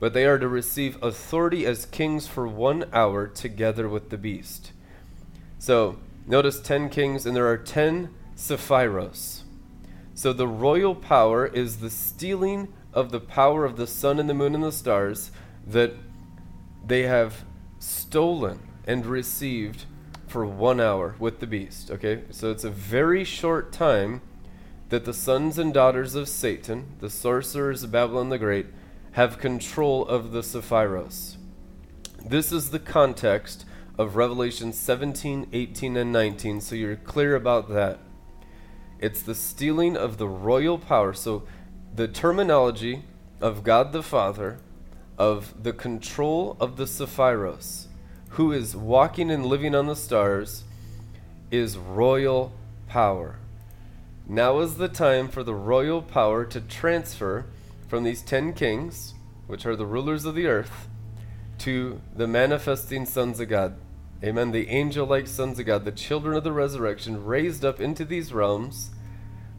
but they are to receive authority as kings for 1 hour together with the beast." So, notice 10 kings and there are 10 Sephiros. So the royal power is the stealing of the power of the sun and the moon and the stars that they have stolen and received for one hour with the beast. Okay? So it's a very short time that the sons and daughters of Satan, the sorcerers of Babylon the Great, have control of the Sephiros. This is the context of Revelation 17, 18, and 19, so you're clear about that. It's the stealing of the royal power. So the terminology of God the Father, of the control of the Sephiros, who is walking and living on the stars, is royal power. Now is the time for the royal power to transfer from these ten kings, which are the rulers of the earth, to the manifesting sons of God. Amen. The angel like sons of God, the children of the resurrection, raised up into these realms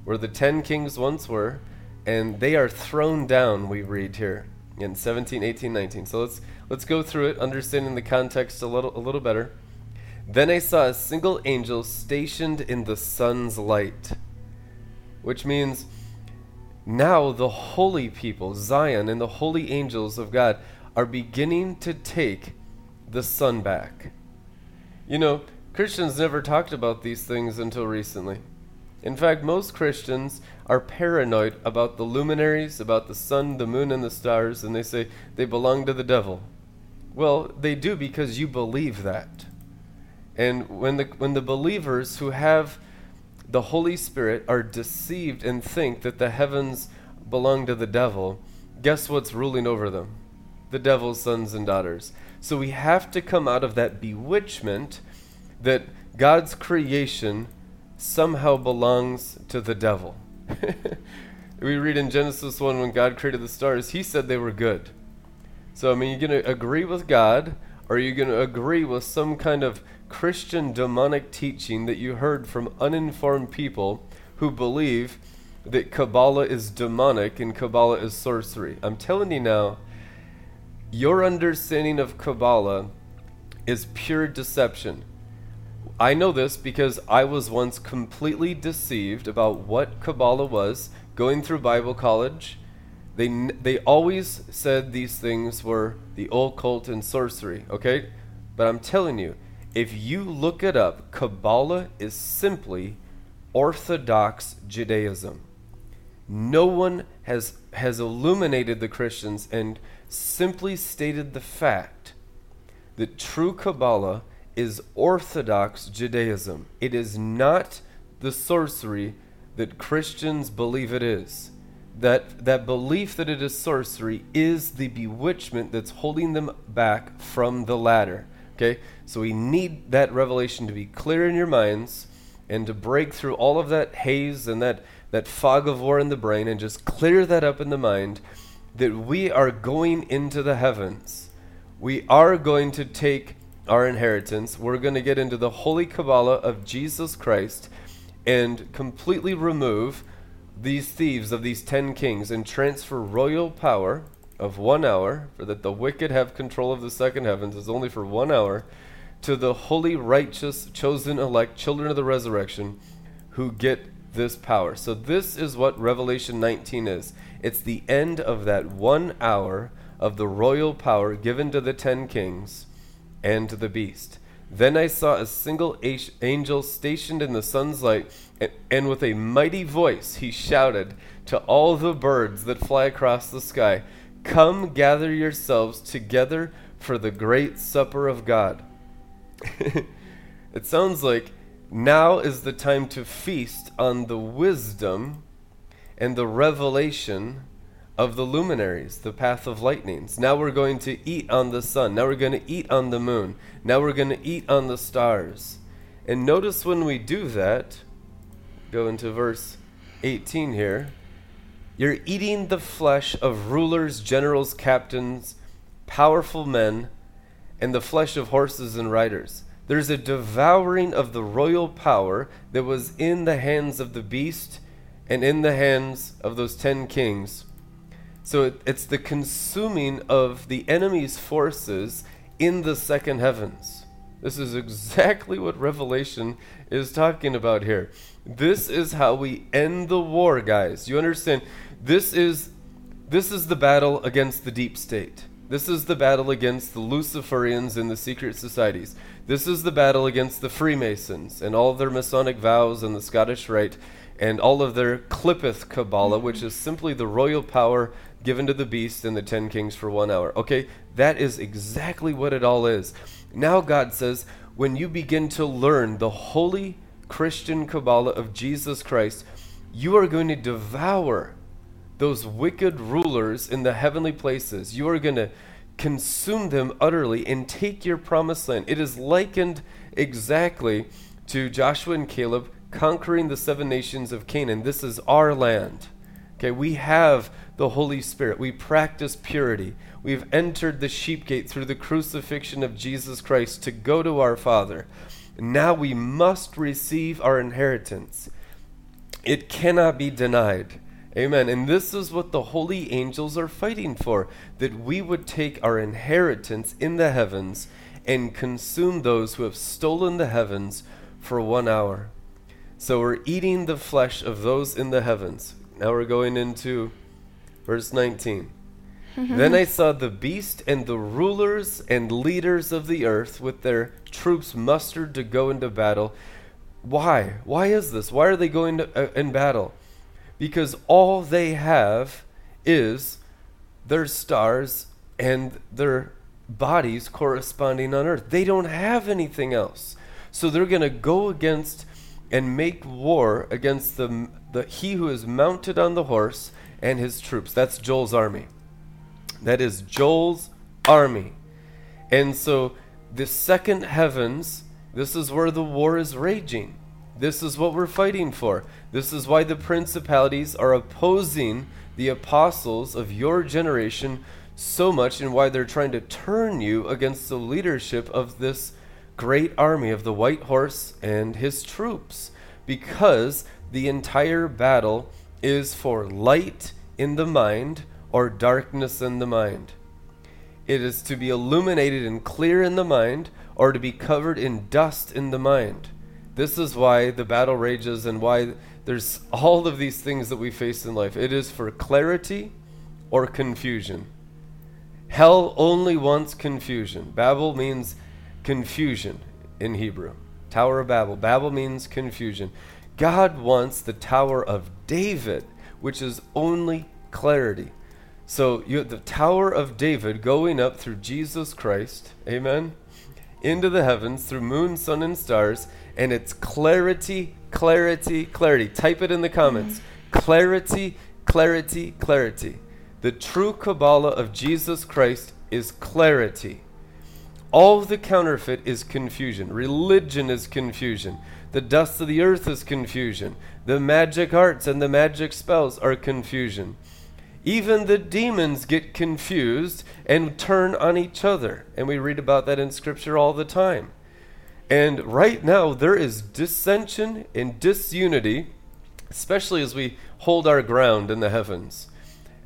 where the ten kings once were, and they are thrown down, we read here in 17, 18, 19. So let's let's go through it, understanding the context a little a little better. Then I saw a single angel stationed in the sun's light, which means now the holy people, Zion and the holy angels of God, are beginning to take the sun back. You know, Christians never talked about these things until recently. In fact, most Christians are paranoid about the luminaries, about the sun, the moon, and the stars, and they say they belong to the devil. Well, they do because you believe that. And when the, when the believers who have the Holy Spirit are deceived and think that the heavens belong to the devil, guess what's ruling over them? The devil's sons and daughters. So we have to come out of that bewitchment that God's creation somehow belongs to the devil. we read in Genesis 1 when God created the stars, he said they were good. So, I mean, you're going to agree with God, or are you going to agree with some kind of Christian demonic teaching that you heard from uninformed people who believe that Kabbalah is demonic and Kabbalah is sorcery? I'm telling you now, your understanding of Kabbalah is pure deception. I know this because I was once completely deceived about what Kabbalah was going through Bible college. They, they always said these things were the occult and sorcery, okay? But I'm telling you, if you look it up, Kabbalah is simply Orthodox Judaism. No one has, has illuminated the Christians and simply stated the fact that true Kabbalah is Orthodox Judaism. It is not the sorcery that Christians believe it is. That, that belief that it is sorcery is the bewitchment that's holding them back from the ladder. Okay? So we need that revelation to be clear in your minds and to break through all of that haze and that, that fog of war in the brain and just clear that up in the mind that we are going into the heavens. We are going to take our inheritance, we're going to get into the holy Kabbalah of Jesus Christ and completely remove these thieves of these ten kings and transfer royal power of one hour, for that the wicked have control of the second heavens, is only for one hour, to the holy, righteous, chosen elect, children of the resurrection, who get this power. So, this is what Revelation 19 is it's the end of that one hour of the royal power given to the ten kings and to the beast. Then I saw a single angel stationed in the sun's light, and with a mighty voice he shouted to all the birds that fly across the sky Come gather yourselves together for the great supper of God. it sounds like now is the time to feast on the wisdom and the revelation of the luminaries, the path of lightnings. Now we're going to eat on the sun. Now we're going to eat on the moon. Now we're going to eat on the stars. And notice when we do that, go into verse 18 here. You're eating the flesh of rulers, generals, captains, powerful men, and the flesh of horses and riders. There's a devouring of the royal power that was in the hands of the beast and in the hands of those ten kings. So it, it's the consuming of the enemy's forces in the second heavens. This is exactly what Revelation is talking about here. This is how we end the war, guys. You understand? This is this is the battle against the deep state. This is the battle against the Luciferians and the secret societies. This is the battle against the Freemasons and all their Masonic vows and the Scottish Rite and all of their Qliphoth Kabbalah, mm-hmm. which is simply the royal power given to the beast and the ten kings for one hour. Okay, that is exactly what it all is. Now, God says, when you begin to learn the holy Christian Kabbalah of Jesus Christ, you are going to devour those wicked rulers in the heavenly places. You are going to consume them utterly and take your promised land. It is likened exactly to Joshua and Caleb conquering the seven nations of Canaan. This is our land. Okay, we have the Holy Spirit. We practice purity. We've entered the sheep gate through the crucifixion of Jesus Christ to go to our Father. Now we must receive our inheritance. It cannot be denied. Amen. And this is what the holy angels are fighting for that we would take our inheritance in the heavens and consume those who have stolen the heavens for one hour. So we're eating the flesh of those in the heavens. Now we're going into verse 19. then I saw the beast and the rulers and leaders of the earth with their troops mustered to go into battle. Why? Why is this? Why are they going to, uh, in battle? Because all they have is their stars and their bodies corresponding on earth. They don't have anything else. So they're going to go against and make war against the, the he who is mounted on the horse and his troops. That's Joel's army. That is Joel's army. And so the second heavens, this is where the war is raging. This is what we're fighting for. This is why the principalities are opposing the apostles of your generation so much and why they're trying to turn you against the leadership of this great army of the white horse and his troops because the entire battle is for light in the mind or darkness in the mind. It is to be illuminated and clear in the mind or to be covered in dust in the mind. This is why the battle rages and why there's all of these things that we face in life. It is for clarity or confusion. Hell only wants confusion. Babel means confusion in Hebrew. Tower of Babel. Babel means confusion. God wants the Tower of David, which is only clarity. So you have the Tower of David going up through Jesus Christ, amen, into the heavens through moon, sun, and stars, and it's clarity, clarity, clarity. Type it in the comments. Clarity, clarity, clarity. The true Kabbalah of Jesus Christ is clarity. All the counterfeit is confusion. Religion is confusion. The dust of the earth is confusion. The magic arts and the magic spells are confusion. Even the demons get confused and turn on each other. And we read about that in Scripture all the time. And right now, there is dissension and disunity, especially as we hold our ground in the heavens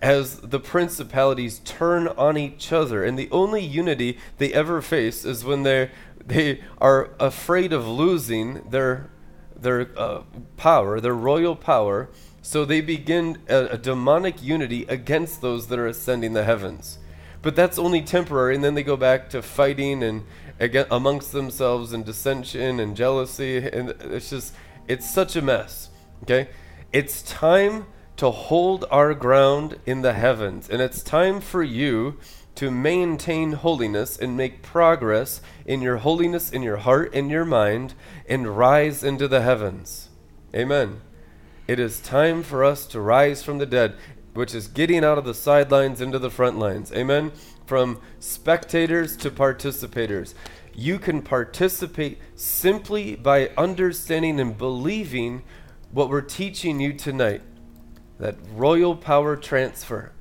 as the principalities turn on each other. And the only unity they ever face is when they they are afraid of losing their their uh, power, their royal power. So they begin a, a demonic unity against those that are ascending the heavens. But that's only temporary, and then they go back to fighting and amongst themselves and dissension and jealousy, and it's just it's such a mess. Okay, it's time to hold our ground in the heavens. And it's time for you to maintain holiness and make progress in your holiness in your heart and your mind and rise into the heavens. Amen. It is time for us to rise from the dead, which is getting out of the sidelines into the front lines. Amen. From spectators to participators. You can participate simply by understanding and believing what we're teaching you tonight that royal power transfer.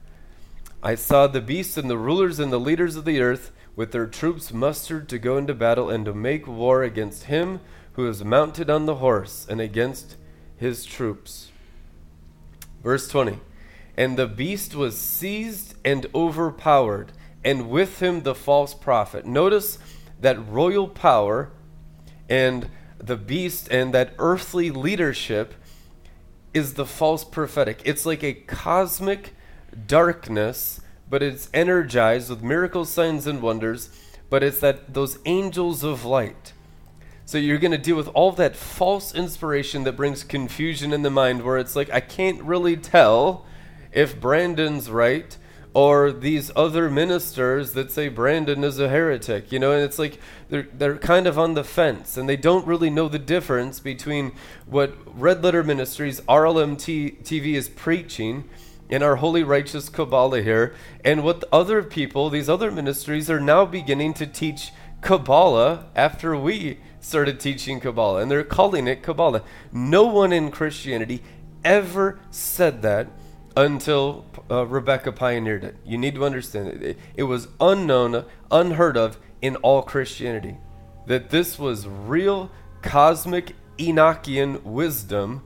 I saw the beasts and the rulers and the leaders of the earth with their troops mustered to go into battle and to make war against him who is mounted on the horse and against his troops. Verse 20 And the beast was seized and overpowered, and with him the false prophet. Notice that royal power and the beast and that earthly leadership is the false prophetic. It's like a cosmic darkness, but it's energized with miracles, signs, and wonders. But it's that those angels of light. So you're going to deal with all that false inspiration that brings confusion in the mind, where it's like I can't really tell if Brandon's right or these other ministers that say Brandon is a heretic, you know, and it's like they're they're kind of on the fence and they don't really know the difference between what Red Letter Ministries RLMT TV is preaching in our holy righteous Kabbalah here and what other people, these other ministries are now beginning to teach Kabbalah after we started teaching Kabbalah and they're calling it Kabbalah. No one in Christianity ever said that until uh, Rebekah pioneered it. You need to understand it. it. It was unknown, unheard of in all Christianity. That this was real cosmic Enochian wisdom.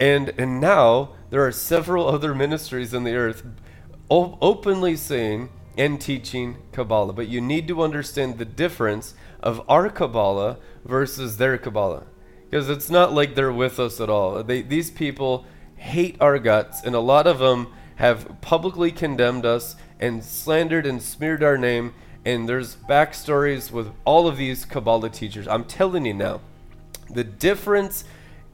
And, and now there are several other ministries in the earth openly saying and teaching Kabbalah. But you need to understand the difference of our Kabbalah versus their Kabbalah. Because it's not like they're with us at all. They, these people hate our guts, and a lot of them have publicly condemned us and slandered and smeared our name. And there's backstories with all of these Kabbalah teachers. I'm telling you now, the difference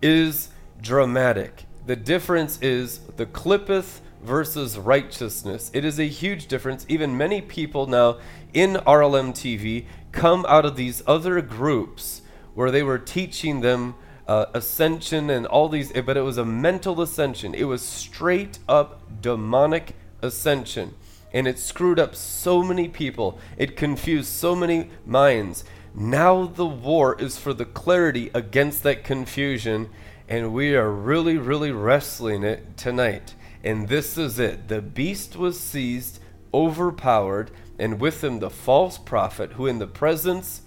is dramatic. The difference is the Qliphoth versus righteousness. It is a huge difference. Even many people now in RLM TV come out of these other groups where they were teaching them uh, ascension and all these, but it was a mental ascension. It was straight up demonic ascension. And it screwed up so many people, it confused so many minds. Now the war is for the clarity against that confusion, and we are really, really wrestling it tonight. And this is it. The beast was seized, overpowered, and with him the false prophet, who in the presence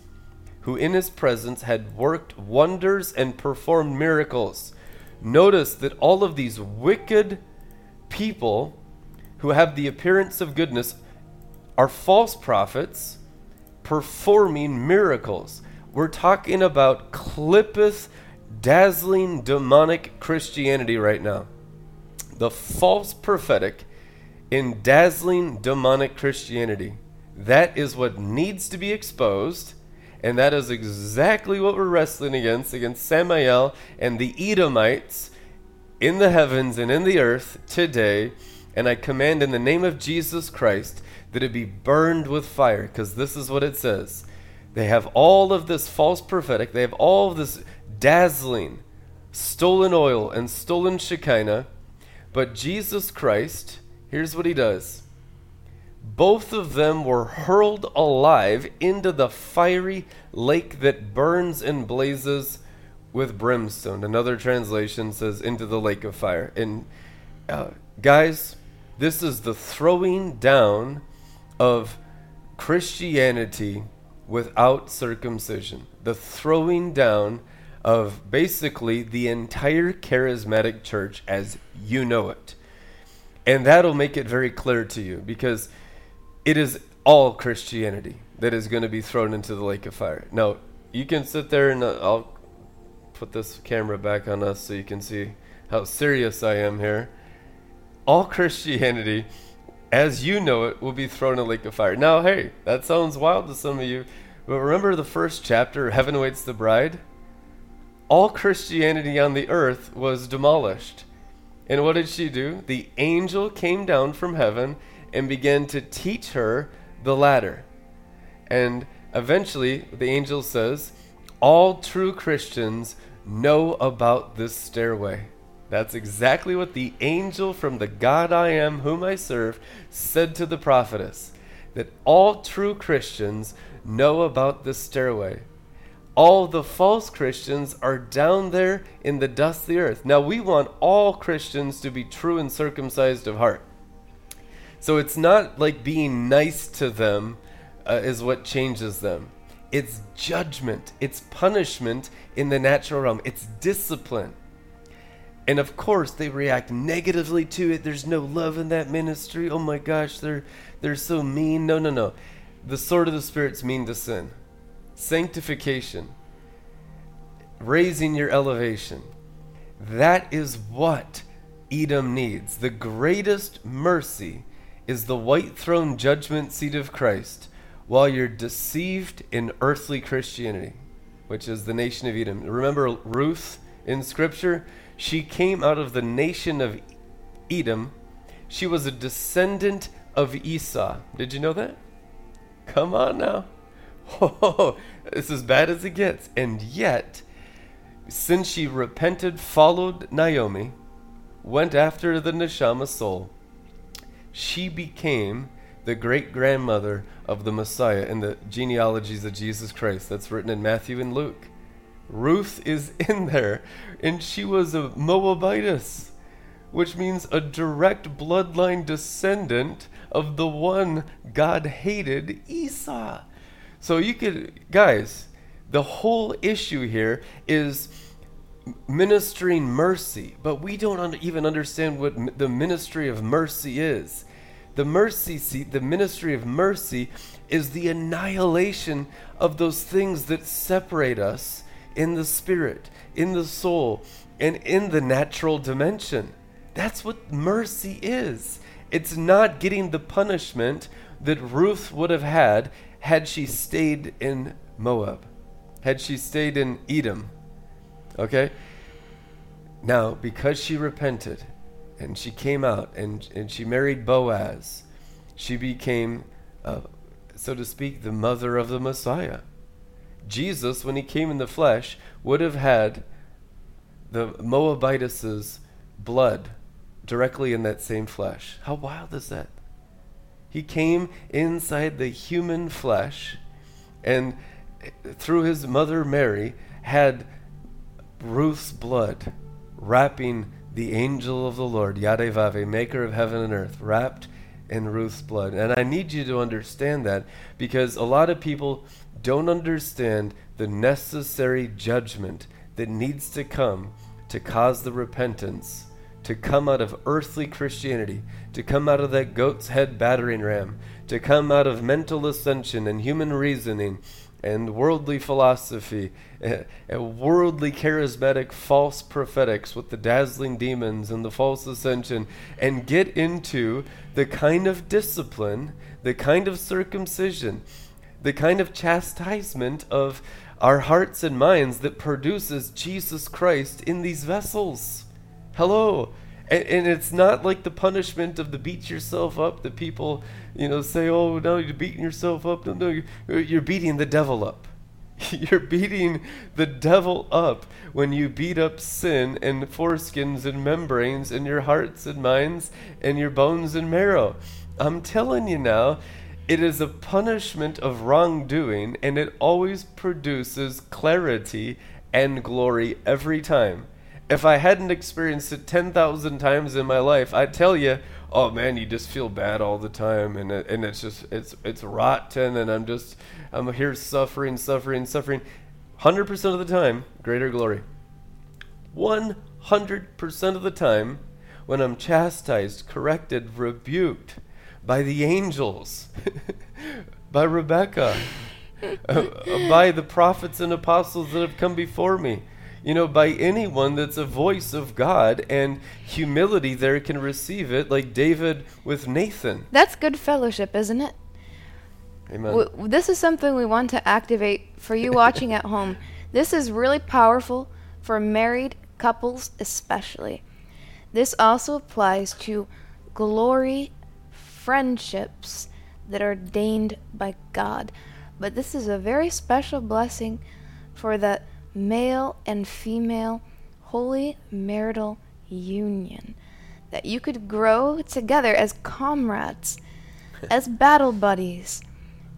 who in his presence had worked wonders and performed miracles. Notice that all of these wicked people who have the appearance of goodness are false prophets performing miracles. We're talking about Qliphoth, dazzling, demonic Christianity right now. The false prophetic in dazzling, demonic Christianity. That is what needs to be exposed and that is exactly what we're wrestling against, against Samael and the Edomites in the heavens and in the earth today. And I command in the name of Jesus Christ that it be burned with fire, because this is what it says. They have all of this false prophetic, they have all of this dazzling, stolen oil and stolen Shekinah. But Jesus Christ, here's what he does both of them were hurled alive into the fiery lake that burns and blazes with brimstone. Another translation says, into the lake of fire. And uh, guys, this is the throwing down of Christianity without circumcision. The throwing down of basically the entire charismatic church as you know it. And that'll make it very clear to you because it is all Christianity that is going to be thrown into the lake of fire. Now, you can sit there and uh, I'll put this camera back on us so you can see how serious I am here. All Christianity, as you know it, will be thrown in a lake of fire. Now, hey, that sounds wild to some of you, but remember the first chapter, Heaven Awaits the Bride? All Christianity on the earth was demolished. And what did she do? The angel came down from heaven and began to teach her the ladder. And eventually, the angel says, All true Christians know about this stairway. That's exactly what the angel from the God I am, whom I serve, said to the prophetess that all true Christians know about this stairway. All the false Christians are down there in the dust of the earth. Now, we want all Christians to be true and circumcised of heart. So it's not like being nice to them uh, is what changes them. It's judgment, it's punishment in the natural realm, it's discipline. And of course, they react negatively to it. There's no love in that ministry. Oh my gosh, they're they're so mean. No, no, no. The sword of the spirit's mean to sin. Sanctification. Raising your elevation. That is what Edom needs. The greatest mercy is the white throne judgment seat of Christ while you're deceived in earthly Christianity, which is the nation of Edom. Remember Ruth in Scripture? She came out of the nation of Edom. She was a descendant of Esau. Did you know that? Come on now. Oh, it's as bad as it gets. And yet, since she repented, followed Naomi, went after the neshama soul, she became the great grandmother of the Messiah in the genealogies of Jesus Christ. That's written in Matthew and Luke. Ruth is in there, and she was a Moabitess, which means a direct bloodline descendant of the one God hated, Esau. So you could, guys, the whole issue here is ministering mercy, but we don't un- even understand what m- the ministry of mercy is. The mercy seat, the ministry of mercy, is the annihilation of those things that separate us in the spirit, in the soul, and in the natural dimension. That's what mercy is. It's not getting the punishment that Ruth would have had had she stayed in Moab, had she stayed in Edom. Okay? Now, because she repented and she came out and, and she married Boaz, she became, uh, so to speak, the mother of the Messiah. Jesus, when he came in the flesh, would have had the Moabitesses' blood directly in that same flesh. How wild is that? He came inside the human flesh and through his mother Mary had Ruth's blood wrapping the angel of the Lord, Yadevave, maker of heaven and earth, wrapped in Ruth's blood. And I need you to understand that because a lot of people don't understand the necessary judgment that needs to come to cause the repentance, to come out of earthly Christianity, to come out of that goat's head battering ram, to come out of mental ascension and human reasoning and worldly philosophy, and worldly charismatic false prophetics with the dazzling demons and the false ascension, and get into the kind of discipline, the kind of circumcision, the kind of chastisement of our hearts and minds that produces Jesus Christ in these vessels. Hello. And, and, it's not like the punishment of the beat yourself up that people, you know, say, oh, no, you're beating yourself up. No, no, you're, you're beating the devil up. you're beating the devil up when you beat up sin and foreskins and membranes and your hearts and minds and your bones and marrow. I'm telling you now, it is a punishment of wrongdoing, and it always produces clarity and glory every time. If I hadn't experienced it 10,000 times in my life, I'd tell you, oh man, you just feel bad all the time, and, it, and it's just, it's, it's rotten, and I'm just, I'm here suffering, suffering, suffering. 100% of the time, greater glory. 100% of the time, when I'm chastised, corrected, rebuked, by the angels, by Rebekah, uh, by the prophets and apostles that have come before me. You know, by anyone that's a voice of God and humility there can receive it, like David with Nathan. That's good fellowship, isn't it? Amen. W- this is something we want to activate for you watching at home. This is really powerful for married couples, especially. This also applies to glory friendships that are ordained by God. But this is a very special blessing for the male and female holy marital union. That you could grow together as comrades, as battle buddies,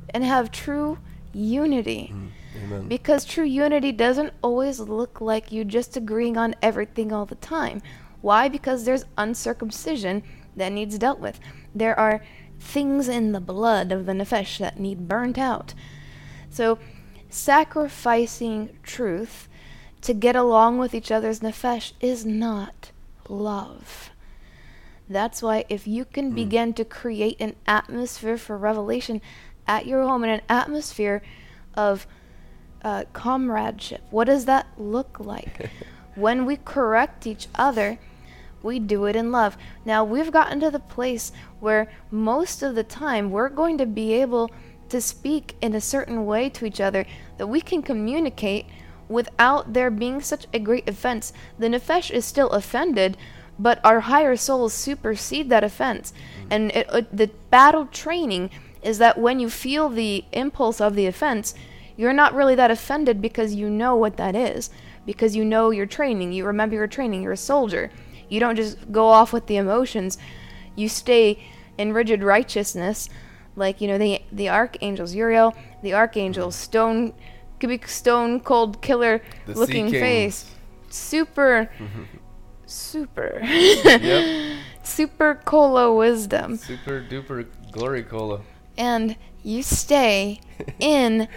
and have true unity. Mm, amen. Because true unity doesn't always look like you just agreeing on everything all the time. Why? Because there's uncircumcision that needs dealt with. There are things in the blood of the nefesh that need burnt out. So, sacrificing truth to get along with each other's nefesh is not love. That's why if you can mm. begin to create an atmosphere for revelation at your home and an atmosphere of uh, comradeship, what does that look like? when we correct each other, we do it in love. Now, we've gotten to the place where most of the time we're going to be able to speak in a certain way to each other that we can communicate without there being such a great offense. The Nefesh is still offended, but our higher souls supersede that offense. Mm-hmm. And it, uh, the battle training is that when you feel the impulse of the offense, you're not really that offended because you know what that is, because you know your training, you remember your training, you're a soldier. You don't just go off with the emotions. You stay in rigid righteousness, like you know the the archangels, Uriel, the archangel, mm-hmm. stone, could be stone cold killer the looking face, super, mm-hmm. super, yep. super cola wisdom, super duper glory cola, and you stay in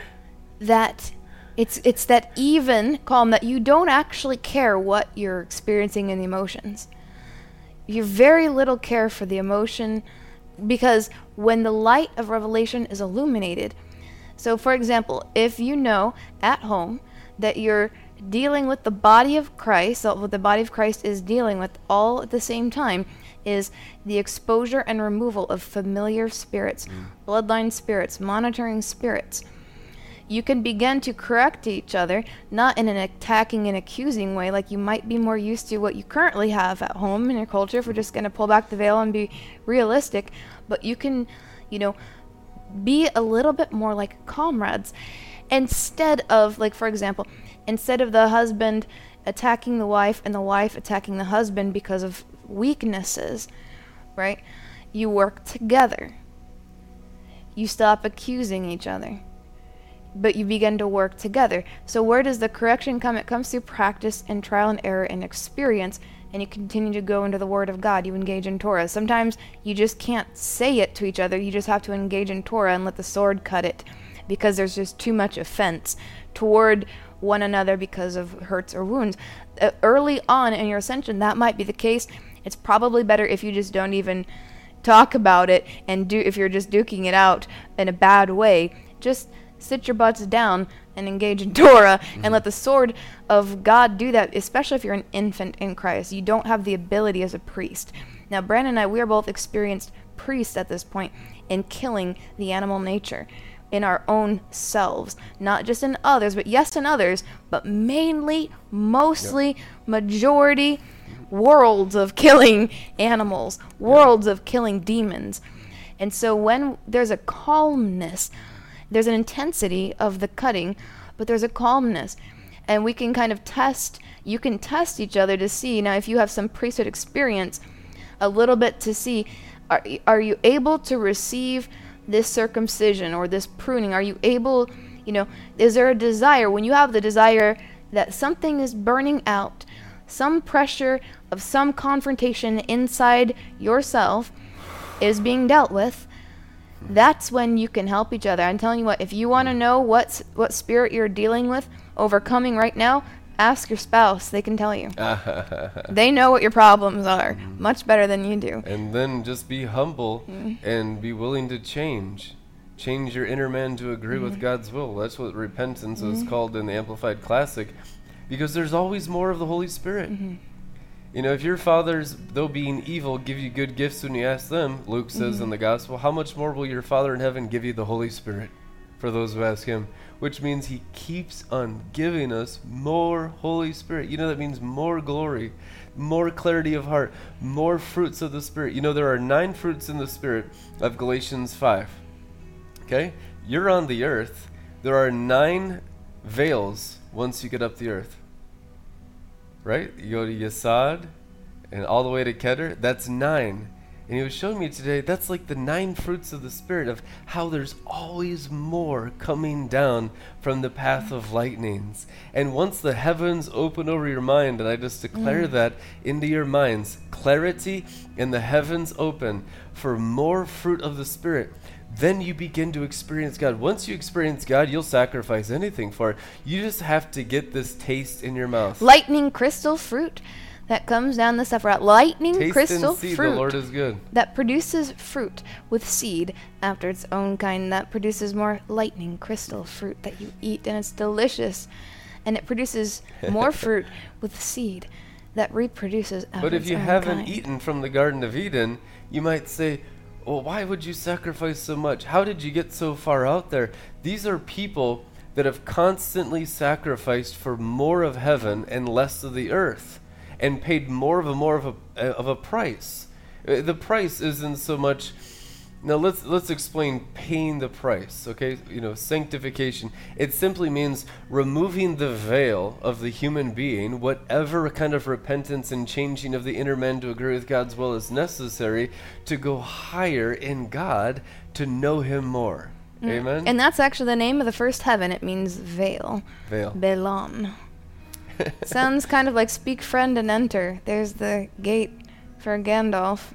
that it's it's that even calm that you don't actually care what you're experiencing in the emotions. You very little care for the emotion because when the light of revelation is illuminated. So for example, if you know at home that you're dealing with the body of Christ, what the body of Christ is dealing with all at the same time is the exposure and removal of familiar spirits, mm. bloodline spirits, monitoring spirits you can begin to correct each other, not in an attacking and accusing way, like you might be more used to what you currently have at home in your culture. If we're just going to pull back the veil and be realistic, but you can, you know, be a little bit more like comrades instead of, like, for example, instead of the husband attacking the wife and the wife attacking the husband because of weaknesses, right? You work together. You stop accusing each other but you begin to work together. So, where does the correction come? It comes through practice and trial and error and experience, and you continue to go into the Word of God. You engage in Torah. Sometimes you just can't say it to each other, you just have to engage in Torah and let the sword cut it because there's just too much offense toward one another because of hurts or wounds. Uh, early on in your ascension, that might be the case. It's probably better if you just don't even talk about it and do if you're just duking it out in a bad way. Just sit your butts down and engage in Torah mm-hmm. and let the sword of God do that, especially if you're an infant in Christ. You don't have the ability as a priest. Now, Brandon and I, we are both experienced priests at this point in killing the animal nature in our own selves, not just in others, but yes, in others, but mainly, mostly, majority, worlds of killing animals, worlds of killing demons. And so when there's a calmness, there's an intensity of the cutting, but there's a calmness. And we can kind of test, you can test each other to see. Now, if you have some priesthood experience, a little bit to see are, are you able to receive this circumcision or this pruning? Are you able, you know, is there a desire? When you have the desire that something is burning out, some pressure of some confrontation inside yourself is being dealt with, that's when you can help each other. I'm telling you what, if you want to know what what spirit you're dealing with, overcoming right now, ask your spouse. They can tell you. they know what your problems are mm. much better than you do. And then just be humble mm. and be willing to change. Change your inner man to agree mm. with God's will. That's what repentance is mm-hmm. called in the Amplified Classic. Because there's always more of the Holy Spirit. Mm-hmm. You know, if your fathers, though being evil, give you good gifts when you ask them, Luke says mm-hmm. in the gospel, how much more will your Father in heaven give you the Holy Spirit for those who ask him? Which means he keeps on giving us more Holy Spirit. You know, that means more glory, more clarity of heart, more fruits of the Spirit. You know, there are nine fruits in the Spirit of Galatians 5. Okay? You're on the earth. There are nine veils once you get up the earth right? You go to Yesod and all the way to Keter. That's nine. And he was showing me today that's like the nine fruits of the Spirit of how there's always more coming down from the path of lightnings. And once the heavens open over your mind, and I just declare mm. that into your minds, clarity and the heavens open for more fruit of the Spirit, then you begin to experience God. Once you experience God, you'll sacrifice anything for it. You just have to get this taste in your mouth. Lightning crystal fruit that comes down the Sephiroth. Lightning Taste crystal and see fruit. The Lord is good. That produces fruit with seed after its own kind. That produces more lightning crystal fruit that you eat, and it's delicious. And it produces more fruit with seed that reproduces. But if you haven't kind. eaten from the Garden of Eden, you might say, well, why would you sacrifice so much? How did you get so far out there? These are people that have constantly sacrificed for more of heaven and less of the earth and paid more of a more of a of a price. Uh, the price isn't so much now let's let's explain paying the price, okay? You know, sanctification. It simply means removing the veil of the human being, whatever kind of repentance and changing of the inner man to agree with God's will is necessary to go higher in God to know him more. Mm. Amen. And that's actually the name of the first heaven. It means veil. Veil. Belam. Sounds kind of like speak friend and enter. There's the gate for Gandalf.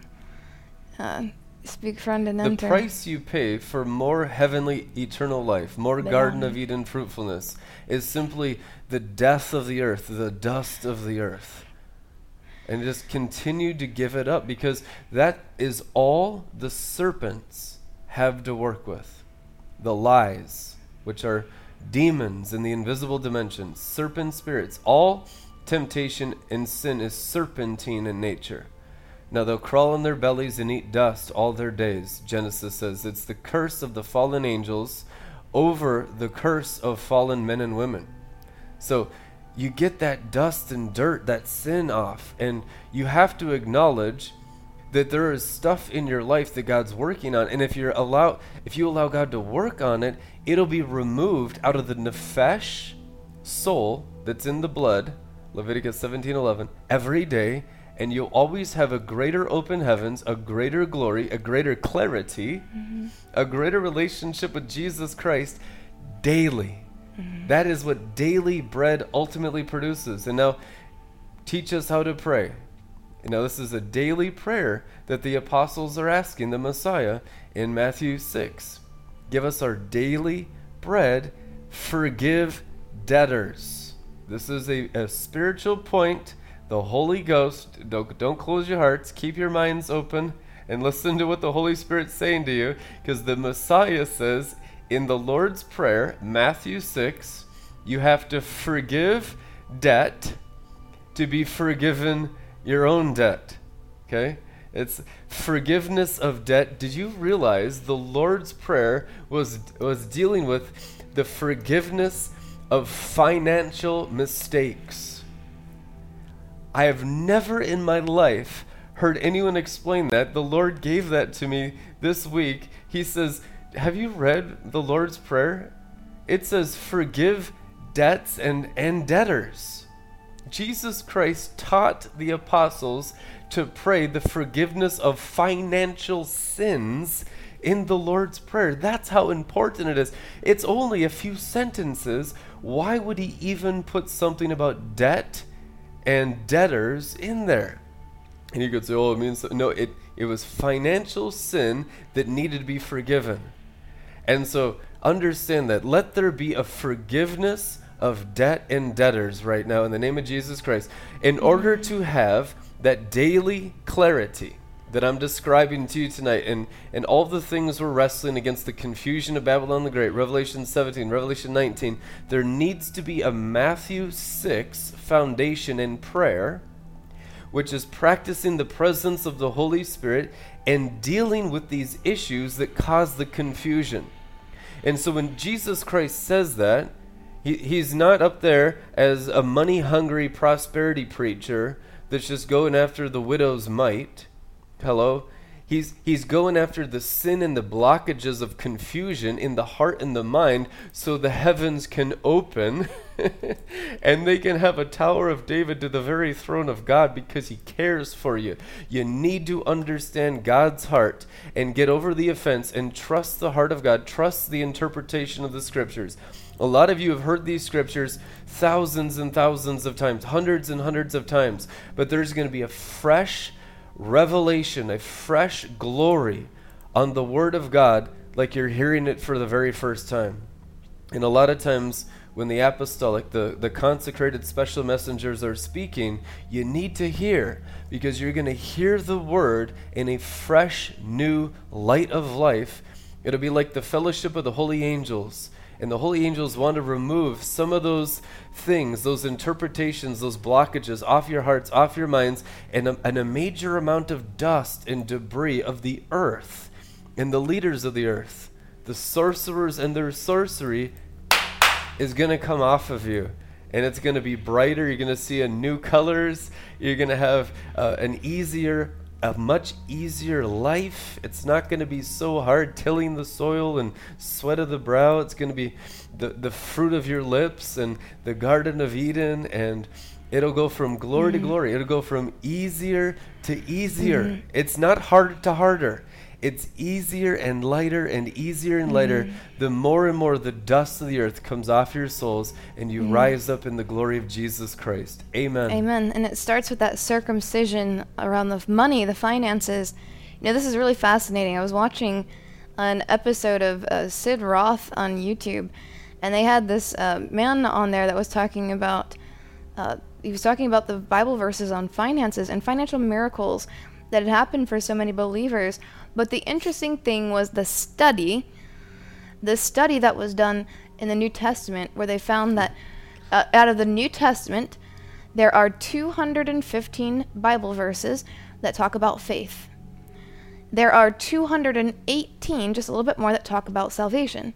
Uh, speak friend and enter. The price you pay for more heavenly eternal life, more Garden of Eden fruitfulness, is simply the death of the earth, the dust of the earth. And just continue to give it up because that is all the serpents have to work with. The lies, which are demons in the invisible dimensions, serpent spirits. All temptation and sin is serpentine in nature. Now they'll crawl on their bellies and eat dust all their days. Genesis says it's the curse of the fallen angels over the curse of fallen men and women. So you get that dust and dirt, that sin off, and you have to acknowledge that there is stuff in your life that God's working on, and if you allow if you allow God to work on it, it'll be removed out of the nefesh soul that's in the blood, Leviticus 17:11, every day, and you'll always have a greater open heavens, a greater glory, a greater clarity, mm-hmm. a greater relationship with Jesus Christ daily. Mm-hmm. That is what daily bread ultimately produces. And now teach us how to pray. You know, this is a daily prayer that the apostles are asking the Messiah in Matthew 6. Give us our daily bread, forgive debtors. This is a, a spiritual point. The Holy Ghost, don't, don't close your hearts, keep your minds open, and listen to what the Holy Spirit's saying to you, because the Messiah says in the Lord's Prayer, Matthew 6, you have to forgive debt to be forgiven your own debt. Okay? It's forgiveness of debt. Did you realize the Lord's Prayer was, was dealing with the forgiveness of financial mistakes? I have never in my life heard anyone explain that. The Lord gave that to me this week. He says, Have you read the Lord's Prayer? It says, Forgive debts and, and debtors. Jesus Christ taught the apostles to pray the forgiveness of financial sins in the Lord's Prayer. That's how important it is. It's only a few sentences. Why would he even put something about debt and debtors in there? And you could say, oh, it means, no, it, it was financial sin that needed to be forgiven. And so understand that. Let there be a forgiveness of debt and debtors right now in the name of Jesus Christ in order to have that daily clarity that I'm describing to you tonight and, and all the things we're wrestling against the confusion of Babylon the Great, Revelation 17, Revelation 19, there needs to be a Matthew 6 foundation in prayer, which is practicing the presence of the Holy Spirit and dealing with these issues that cause the confusion. And so when Jesus Christ says that, he, he's not up there as a money hungry prosperity preacher that's just going after the widow's mite. Hello? He He's, he's going after the sin and the blockages of confusion in the heart and the mind so the heavens can open and they can have a Tower of David to the very throne of God because he cares for you. You need to understand God's heart and get over the offense and trust the heart of God, trust the interpretation of the scriptures. A lot of you have heard these scriptures thousands and thousands of times, hundreds and hundreds of times, but there's going to be a fresh revelation, a fresh glory on the Word of God like you're hearing it for the very first time. And a lot of times, when the apostolic, the, the consecrated special messengers are speaking, you need to hear because you're going to hear the word in a fresh, new light of life. It'll be like the fellowship of the holy angels. And the holy angels want to remove some of those things, those interpretations, those blockages off your hearts, off your minds, and a, and a major amount of dust and debris of the earth and the leaders of the earth. The sorcerers and their sorcery is going to come off of you and it's going to be brighter. You're going to see a new colors. You're going to have uh, an easier, a much easier life. It's not going to be so hard tilling the soil and sweat of the brow. It's going to be the, the fruit of your lips and the Garden of Eden. And it'll go from glory mm-hmm. to glory. It'll go from easier to easier. Mm-hmm. It's not harder to harder it's easier and lighter and easier and lighter mm. the more and more the dust of the earth comes off your souls and you mm. rise up in the glory of Jesus Christ. Amen. Amen. And it starts with that circumcision around the money, the finances. You know, this is really fascinating. I was watching an episode of uh, Sid Roth on YouTube, and they had this uh, man on there that was talking about. Uh, he was talking about the Bible verses on finances and financial miracles that had happened for so many believers. But the interesting thing was the study, the study that was done in the New Testament, where they found that uh, out of the New Testament, there are 215 Bible verses that talk about faith. There are 218, just a little bit more, that talk about salvation.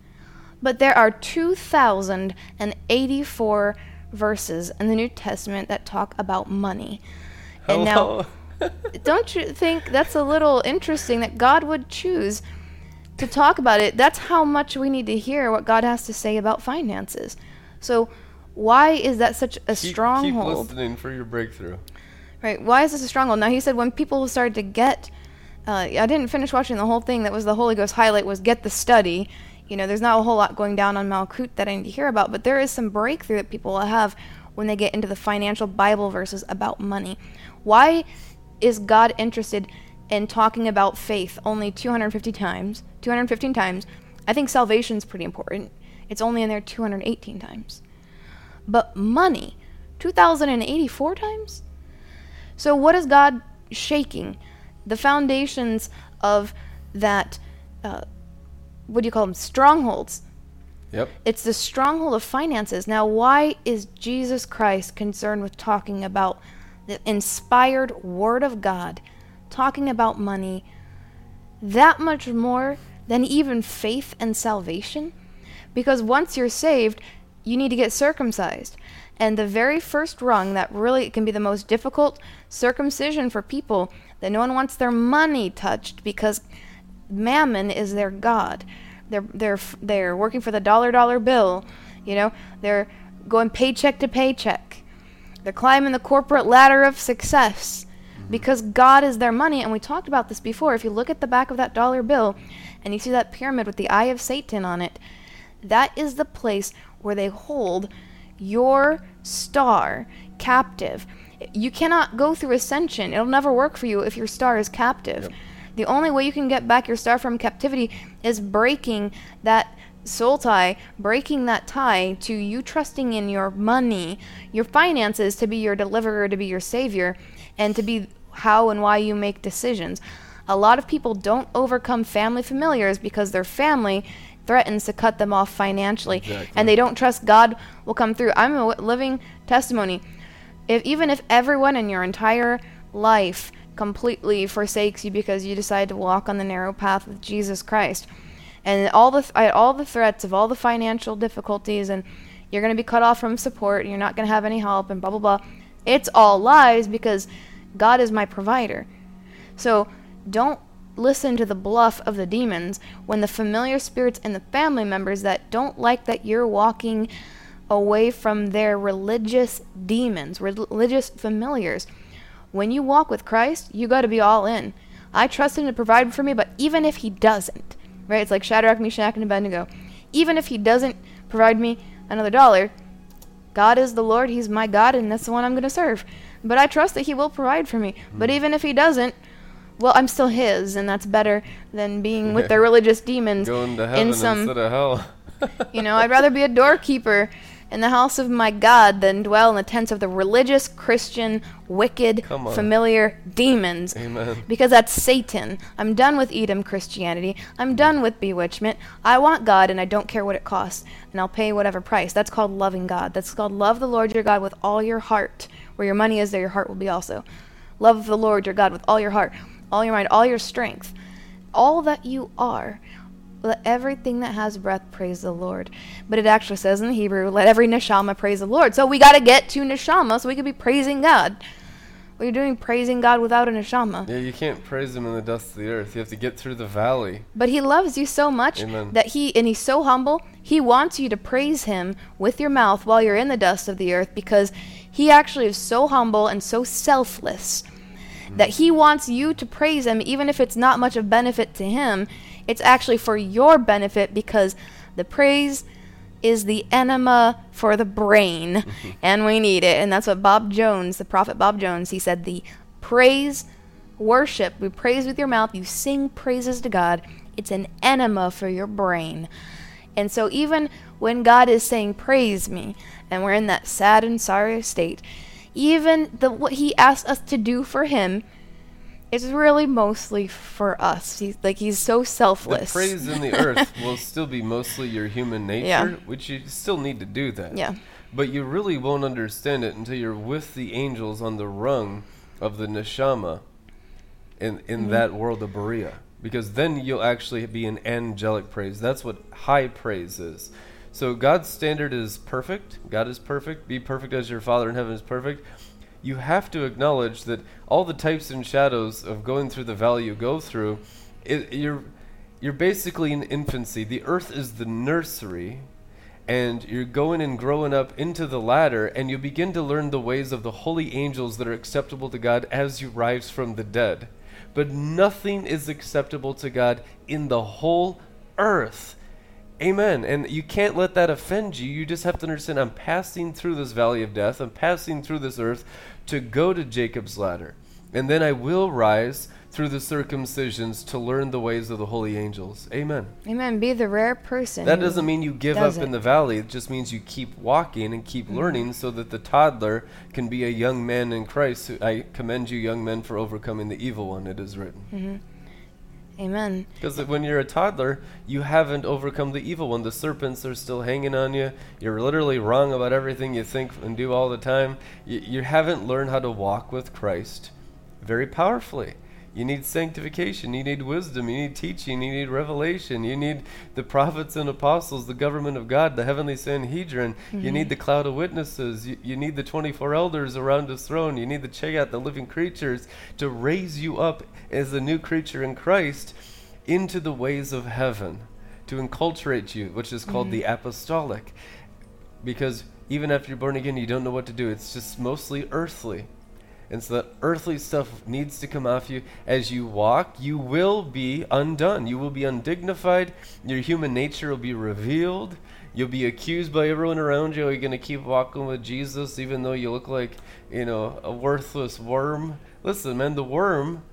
But there are 2,084 verses in the New Testament that talk about money. And Hello. now don't you think that's a little interesting that God would choose to talk about it? That's how much we need to hear what God has to say about finances. So, why is that such a keep, stronghold? Keep listening for your breakthrough. Right. Why is this a stronghold? Now, he said when people started to get. Uh, I didn't finish watching the whole thing. That was the Holy Ghost highlight was get the study. You know, there's not a whole lot going down on Malkut that I need to hear about, but there is some breakthrough that people will have when they get into the financial Bible verses about money. Why is God interested in talking about faith only 250 times, 215 times? I think salvation's pretty important. It's only in there 218 times. But money, 2084 times? So what is God shaking? The foundations of that, uh, what do you call them? Strongholds. Yep. It's the stronghold of finances. Now, why is Jesus Christ concerned with talking about the inspired Word of God talking about money that much more than even faith and salvation. Because once you're saved, you need to get circumcised. And the very first rung that really can be the most difficult circumcision for people that no one wants their money touched because mammon is their god. They're they're they're working for the dollar dollar bill, you know. They're going paycheck to paycheck. They're climbing the corporate ladder of success mm-hmm. because God is their money. And we talked about this before. If you look at the back of that dollar bill and you see that pyramid with the eye of Satan on it, that is the place where they hold your star captive. You cannot go through ascension. It'll never work for you if your star is captive. Yep. The only way you can get back your star from captivity is breaking that soul tie, breaking that tie to you trusting in your money, your finances to be your deliverer, to be your savior, and to be how and why you make decisions. A lot of people don't overcome family familiars because their family threatens to cut them off financially exactly. and they don't trust God will come through. I'm a living testimony. If even if everyone in your entire life completely forsakes you because you decide to walk on the narrow path with Jesus Christ, and all the th- all the threats of all the financial difficulties and you're going to be cut off from support and you're not going to have any help and blah blah blah it's all lies because god is my provider so don't listen to the bluff of the demons when the familiar spirits and the family members that don't like that you're walking away from their religious demons, religious familiars. When you walk with Christ, you got to be all in. I trust him to provide for me, but even if he doesn't, right? It's like Shadrach, Meshach, and Abednego. Even if he doesn't provide me another dollar, God is the Lord, he's my God, and that's the one I'm going to serve. But I trust that he will provide for me. But hmm. even if he doesn't, well, I'm still his, and that's better than being with the religious demons Going to heaven in some. instead of hell. You know, I'd rather be a doorkeeper in the house of my God than dwell in the tents of the religious, Christian, wicked, familiar demons. Amen. Because that's Satan. I'm done with Edom Christianity. I'm done with bewitchment. I want God and I don't care what it costs. And I'll pay whatever price. That's called loving God. That's called love the Lord your God with all your heart. Where your money is, there your heart will be also. Love the Lord your God with all your heart, all your mind, all your strength. All that you are. Let everything that has breath praise the Lord. But it actually says in the Hebrew, let every neshama praise the Lord. So we got to get to neshama so we can be praising God. What are you doing praising God without a neshama? Yeah, you can't praise him in the dust of the earth. You have to get through the valley. But he loves you so much Amen. that he and he's so humble, he wants you to praise him with your mouth while you're in the dust of the earth because he actually is so humble and so selfless that he wants you to praise him even if it's not much of benefit to him. It's actually for your benefit because the praise is the enema for the brain mm-hmm. and we need it. And that's what Bob Jones, the prophet Bob Jones, he said the praise worship, we praise with your mouth, you sing praises to God. It's an enema for your brain. And so even when God is saying praise me and we're in that sad and sorry state, even the what he asks us to do for him is really mostly for us. He's like he's so The selfless. praise in the earth will still be mostly your human nature, Yeah. which you still need to do that. Yeah. But you really won't understand it until you're with the angels on the rung of the neshama in in Mm-hmm. that world of Beriah. Because then you'll actually be in angelic praise. That's what high praise is. So God's standard is perfect. God is perfect. Be perfect as your Father in heaven is perfect. You have to acknowledge that all the types and shadows of going through the valley you go through, it, you're you're basically in infancy. The earth is the nursery, and you're going and growing up into the ladder, and you begin to learn the ways of the holy angels that are acceptable to God as you rise from the dead. But nothing is acceptable to God in the whole earth. Amen. And you can't let that offend you. You just have to understand I'm passing through this valley of death, I'm passing through this earth to go to Jacob's ladder. And then I will rise through the circumcisions to learn the ways of the holy angels. Amen. Amen. Be the rare person. That doesn't mean you give up in the valley. It just means you keep walking and keep mm-hmm. learning so that the toddler can be a young man in Christ. I commend you, young men, for overcoming the evil one, it is written. Mm-hmm. Amen. Because when you're a toddler, you haven't overcome the evil one. The serpents are still hanging on you. You're literally wrong about everything you think and do all the time. You, you haven't learned how to walk with Christ very powerfully. You need sanctification. You need wisdom. You need teaching. You need revelation. You need the prophets and apostles, the government of God, the heavenly Sanhedrin. You need mm-hmm. the cloud of witnesses. You, you need the 24 elders around his throne. You need the Chayot, the living creatures, to raise you up as a new creature in Christ into the ways of heaven, to enculturate you, which is called the mm-hmm. apostolic. Because even after you're born again, you don't know what to do. It's just mostly earthly. And so that earthly stuff needs to come off you. As you walk, you will be undone. You will be undignified. Your human nature will be revealed. You'll be accused by everyone around you. Are you going to keep walking with Jesus even though you look like, you know, a worthless worm? Listen, man, the worm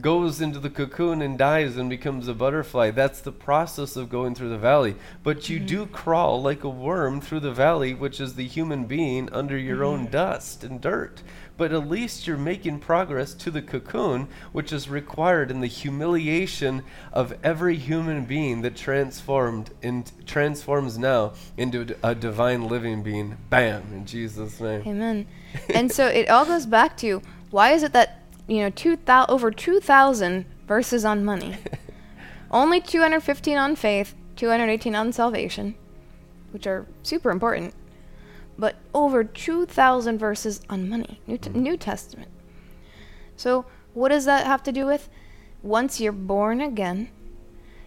goes into the cocoon and dies and becomes a butterfly. That's the process of going through the valley. But you mm-hmm. do crawl like a worm through the valley, which is the human being under your mm-hmm. own dust and dirt. But at least you're making progress to the cocoon, which is required in the humiliation of every human being that transformed in, transforms now into a divine living being. Bam! In Jesus' name. Amen. and so it all goes back to why is it that you know two thou- over two thousand verses on money, only two hundred fifteen on faith, two hundred eighteen on salvation, which are super important, but over two thousand verses on money, New, t- mm-hmm. New Testament. So what does that have to do with? once you're born again,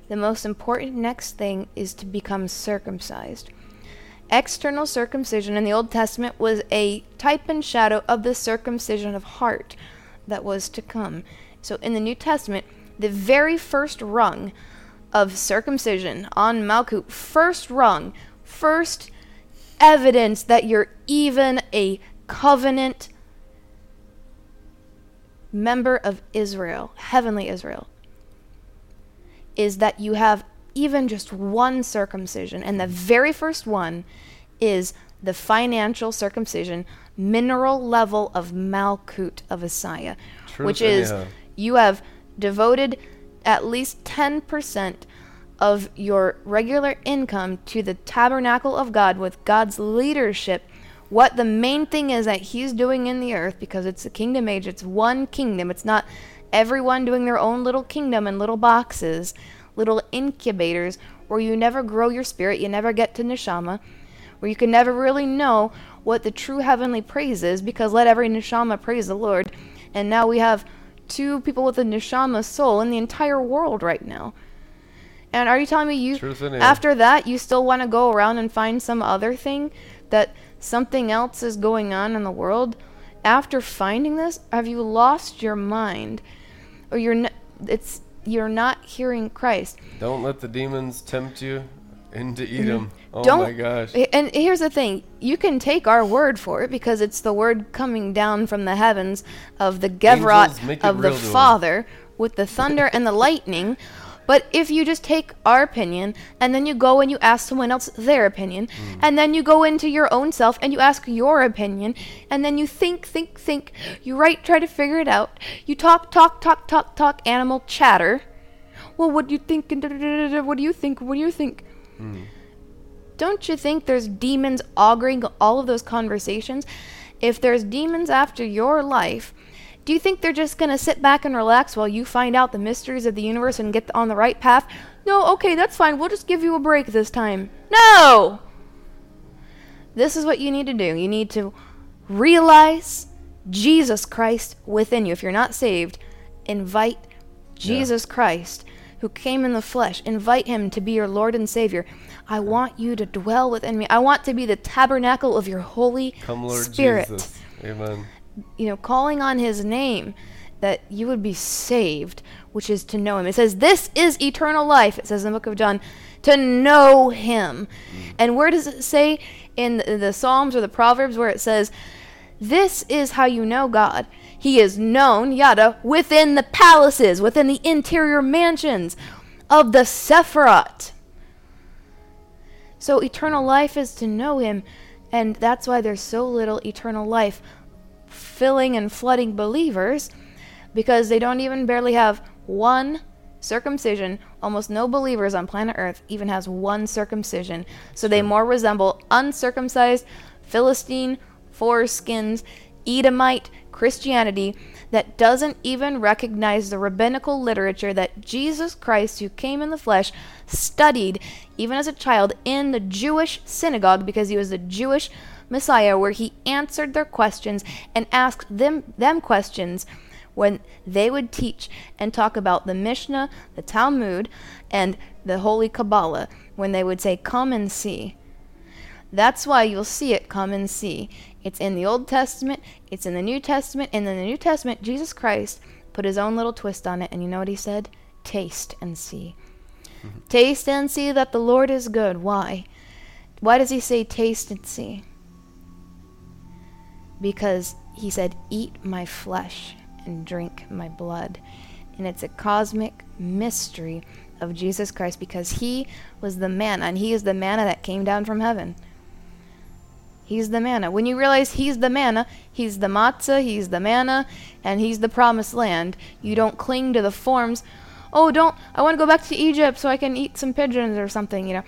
the most important next thing is to become circumcised. External circumcision in the Old Testament was a type and shadow of the circumcision of heart that was to come. So in the New Testament, the very first rung of circumcision on Malkut, first rung, first evidence that you're even a covenant member of Israel, heavenly Israel, is that you have even just one circumcision. And the very first one is the financial circumcision, mineral level of Malkut of Isaiah, Truth which is anyhow. you have devoted at least 10% of your regular income to the tabernacle of God with God's leadership. What the main thing is that He's doing in the earth, because it's a kingdom age, it's one kingdom. It's not everyone doing their own little kingdom in little boxes, little incubators where you never grow your spirit, you never get to neshama, where you can never really know what the true heavenly praise is, because let every neshama praise the Lord. And now we have two people with a neshama soul in the entire world right now. And are you telling me you Truth in it. after that you still want to go around and find some other thing that something else is going on in the world? After finding this, have you lost your mind? Or you're n- it's you're not hearing Christ. Don't let the demons tempt you into Edom. Oh Mm-hmm. Don't my gosh. And here's the thing, you can take our word for it because it's the word coming down from the heavens of the Gevrot of the to. Father with the thunder and the lightning. But if you just take our opinion and then you go and you ask someone else their opinion, Hmm. and then you go into your own self and you ask your opinion, and then you think, think, think, you write, try to figure it out, you talk, talk, talk, talk, talk, animal chatter. Well, what do you think? And What do you think? What do you think? Mm. Don't you think there's demons auguring all of those conversations? If there's demons after your life, do you think they're just going to sit back and relax while you find out the mysteries of the universe and get on the right path? No, okay, that's fine. We'll just give you a break this time. No! This is what you need to do. You need to realize Jesus Christ within you. If you're not saved, invite Jesus Christ who came in the flesh. Invite him to be your Lord and Savior. I want you to dwell within me. I want to be the tabernacle of your Holy Come, Lord Spirit. Jesus. Amen. You know, calling on his name that you would be saved, which is to know him. It says, This is eternal life, it says in the book of John, to know him. Mm. And where does it say in the, the Psalms or the Proverbs where it says, This is how you know God? He is known, yada, within the palaces, within the interior mansions of the Sephirat. So eternal life is to know him, and that's why there's so little eternal life filling and flooding believers because they don't even barely have one circumcision. Almost no believers on planet Earth even has one circumcision. So they more resemble uncircumcised Philistine foreskins Edomite Christianity that doesn't even recognize the rabbinical literature that Jesus Christ, who came in the flesh, studied even as a child in the Jewish synagogue because he was the Jewish Messiah, where he answered their questions and asked them them questions when they would teach and talk about the Mishnah, the Talmud, and the Holy Kabbalah, when they would say, Come and see. That's why you'll see it, come and see. It's in the Old Testament, it's in the New Testament, and in the New Testament, Jesus Christ put his own little twist on it, and you know what he said? Taste and see. Mm-hmm. Taste and see that the Lord is good. Why? Why does he say taste and see? Because he said, Eat my flesh and drink my blood. And it's a cosmic mystery of Jesus Christ because he was the manna, and he is the manna that came down from heaven. He's the manna. When you realize he's the manna, he's the matzah, he's the manna, and he's the promised land, you don't cling to the forms. Oh, don't, I want to go back to Egypt so I can eat some pigeons or something, you know.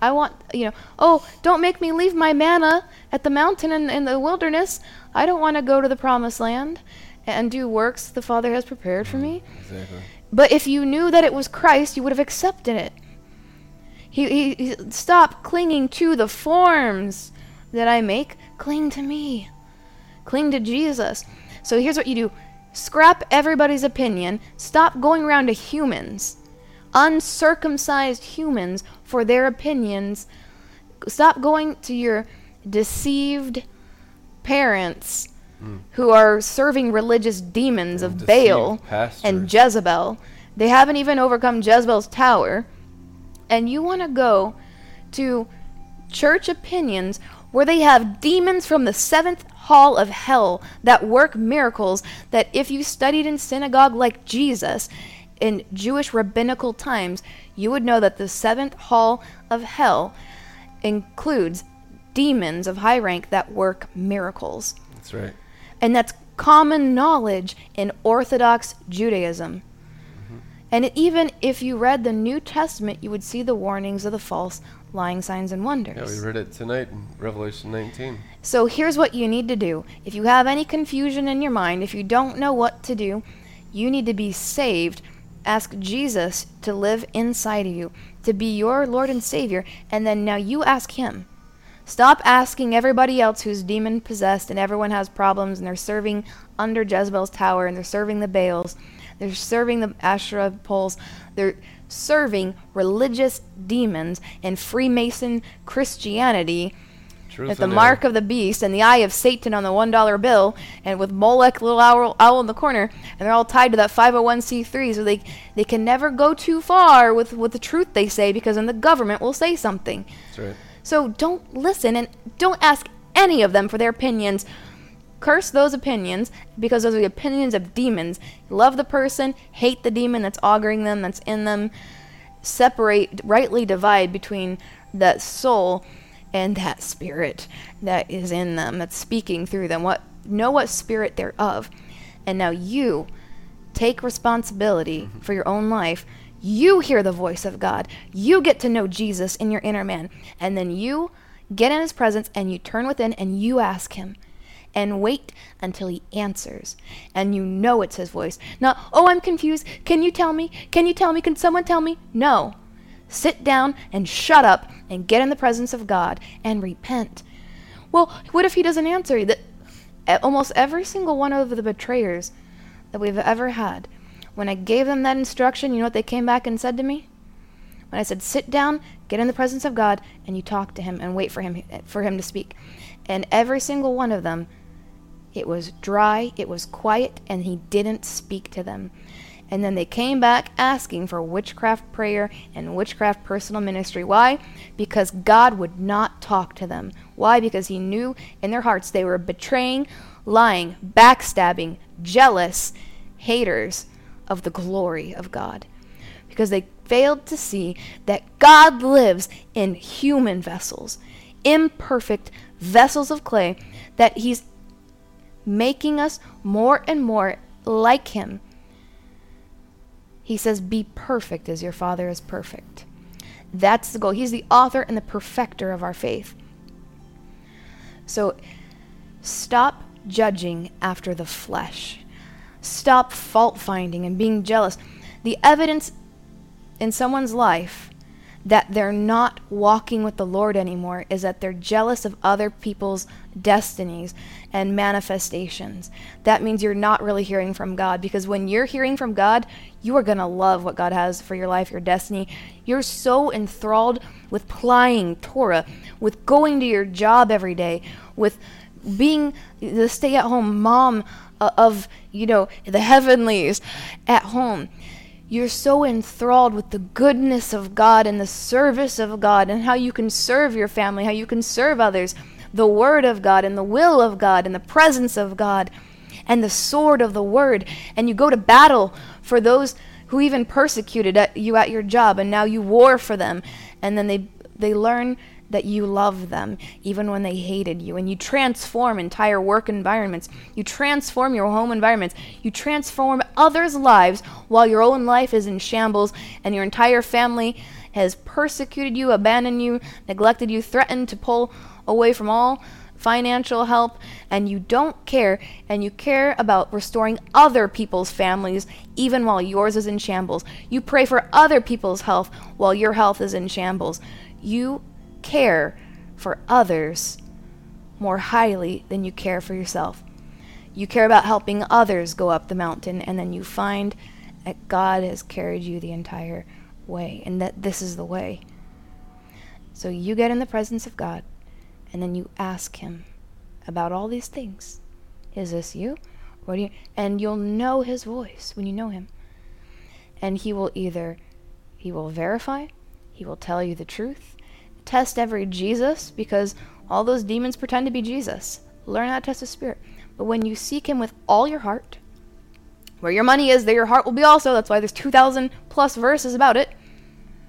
I want, you know, oh, don't make me leave my manna at the mountain in, in the wilderness. I don't want to go to the promised land and do works the Father has prepared for me. Mm, exactly. But if you knew that it was Christ, you would have accepted it. He, he, he stop clinging to the forms that I make. Cling to me. Cling to Jesus. So here's what you do. Scrap everybody's opinion. Stop going around to humans, uncircumcised humans, for their opinions. Stop going to your deceived parents hmm. who are serving religious demons of Baal pastors. and Jezebel. They haven't even overcome Jezebel's tower. And you want to go to church opinions where they have demons from the seventh hall of hell that work miracles that if you studied in synagogue like Jesus in Jewish rabbinical times, you would know that the seventh hall of hell includes demons of high rank that work miracles. That's right. And that's common knowledge in Orthodox Judaism. Mm-hmm. And even if you read the New Testament, you would see the warnings of the false lying signs and wonders. Yeah, we read it tonight in Revelation 19. So here's what you need to do. If you have any confusion in your mind, if you don't know what to do, you need to be saved. Ask Jesus to live inside of you, to be your Lord and Savior, and then now you ask Him. Stop asking everybody else who's demon possessed and everyone has problems and they're serving under Jezebel's tower and they're serving the Baals, they're serving the Asherah poles, they're serving religious demons and Freemason Christianity Truth with the mark of the beast and the eye of Satan on the one dollar bill, and with Molech, little owl, owl in the corner, and they're all tied to that 501c3, so they they can never go too far with with the truth they say because then the government will say something. That's right. So don't listen and don't ask any of them for their opinions. Curse those opinions because those are the opinions of demons. Love the person, hate the demon that's auguring them, that's in them. Separate, rightly divide between that soul and that spirit that is in them, that's speaking through them. What know what spirit they're of. And now you take responsibility mm-hmm. for your own life. You hear the voice of God. You get to know Jesus in your inner man. And then you get in his presence and you turn within and you ask him. And wait until he answers. And you know it's his voice. Not, oh, I'm confused. Can you tell me? Can you tell me? Can someone tell me? No. Sit down and shut up and get in the presence of God and repent. Well, what if he doesn't answer? That almost every single one of the betrayers that we've ever had, when I gave them that instruction, you know what they came back and said to me? When I said, "Sit down, get in the presence of God, and you talk to Him and wait for Him for Him to speak," and every single one of them, it was dry, it was quiet, and He didn't speak to them. And then they came back asking for witchcraft prayer and witchcraft personal ministry. Why? Because God would not talk to them. Why? Because He knew in their hearts they were betraying, lying, backstabbing, jealous, haters of the glory of God. Because they failed to see that God lives in human vessels, imperfect vessels of clay, that He's making us more and more like Him. He says, Be perfect as your Father is perfect. That's the goal. He's the author and the perfecter of our faith. So stop judging after the flesh. Stop fault finding and being jealous. The evidence in someone's life that they're not walking with the Lord anymore is that they're jealous of other people's destinies and manifestations. That means you're not really hearing from God because when you're hearing from God, you are going to love what God has for your life, your destiny. You're so enthralled with plying Torah, with going to your job every day, with being the stay at home mom uh, of, you know, the heavenlies at home you're so enthralled with the goodness of God and the service of God and how you can serve your family, how you can serve others, the Word of God and the will of God and the presence of God and the sword of the Word. And you go to battle for those who even persecuted at you at your job and now you war for them. And then they, they learn that you love them even when they hated you and you transform entire work environments you transform your home environments you transform others lives while your own life is in shambles and your entire family has persecuted you abandoned you neglected you threatened to pull away from all financial help and you don't care and you care about restoring other people's families even while yours is in shambles you pray for other people's health while your health is in shambles you care for others more highly than you care for yourself. You care about helping others go up the mountain, and then you find that God has carried you the entire way, and that this is the way. So you get in the presence of God, and then you ask Him about all these things. Is this you? What do you? And you'll know His voice when you know Him, and He will either He will verify, He will tell you the truth. Test every Jesus because all those demons pretend to be Jesus. Learn how to test the spirit. But when you seek Him with all your heart, where your money is, there your heart will be also. That's why there's 2,000 plus verses about it.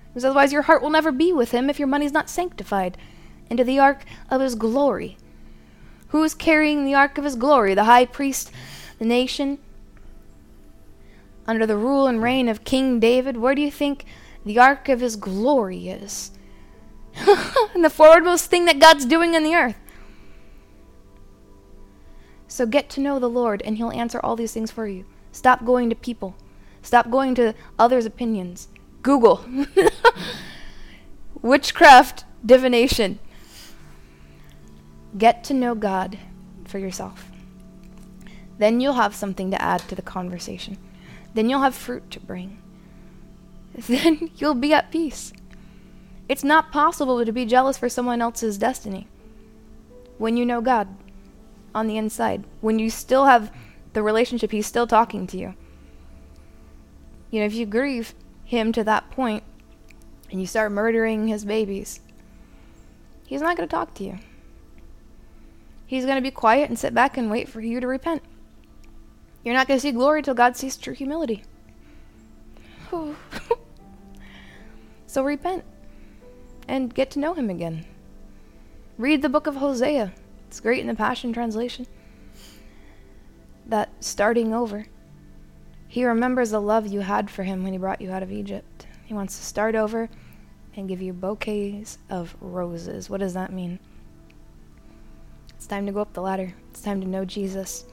Because otherwise, your heart will never be with Him if your money's not sanctified into the ark of His glory. Who is carrying the ark of His glory? The high priest, the nation, under the rule and reign of King David. Where do you think the ark of His glory is? and the forwardmost thing that God's doing in the earth. So get to know the Lord, and He'll answer all these things for you. Stop going to people. Stop going to others' opinions. Google. Witchcraft, divination. Get to know God for yourself. Then you'll have something to add to the conversation. Then you'll have fruit to bring. Then you'll be at peace. It's not possible to be jealous for someone else's destiny when you know God on the inside, when you still have the relationship, He's still talking to you. You know, if you grieve Him to that point and you start murdering His babies, He's not going to talk to you. He's going to be quiet and sit back and wait for you to repent. You're not going to see glory till God sees true humility. so repent and get to know him again. Read the book of Hosea. It's great in the Passion Translation. That starting over. He remembers the love you had for him when he brought you out of Egypt. He wants to start over and give you bouquets of roses. What does that mean? It's time to go up the ladder. It's time to know Jesus.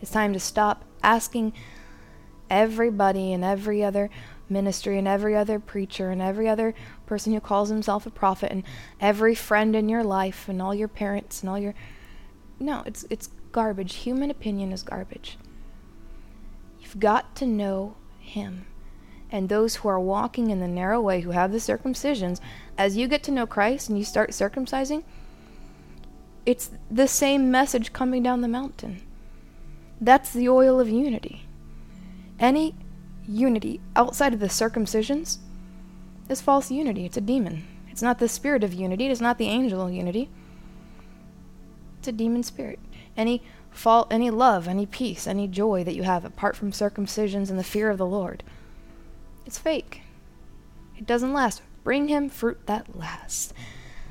It's time to stop asking everybody and every other ministry and every other preacher and every other person who calls himself a prophet and every friend in your life and all your parents and all your no it's it's garbage human opinion is garbage you've got to know him and those who are walking in the narrow way who have the circumcisions as you get to know Christ and you start circumcising it's the same message coming down the mountain that's the oil of unity any unity outside of the circumcisions is false unity. It's a demon. It's not the spirit of unity. It is not the angel of unity. It's a demon spirit. Any fault, any love, any peace, any joy that you have apart from circumcisions and the fear of the Lord, it's fake. It doesn't last. Bring him fruit that lasts,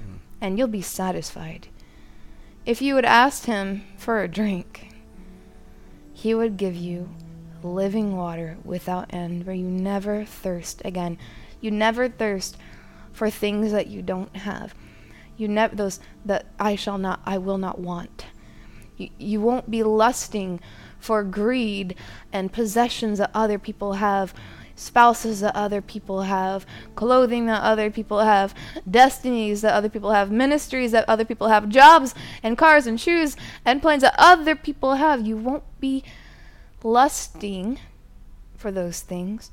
mm. and you'll be satisfied. If you had asked him for a drink, he would give you living water without end, where you never thirst again. You never thirst for things that you don't have. You never those that I shall not, I will not want. You, you won't be lusting for greed and possessions that other people have, spouses that other people have, clothing that other people have, destinies that other people have, ministries that other people have, jobs and cars and shoes and planes that other people have. You won't be lusting for those things,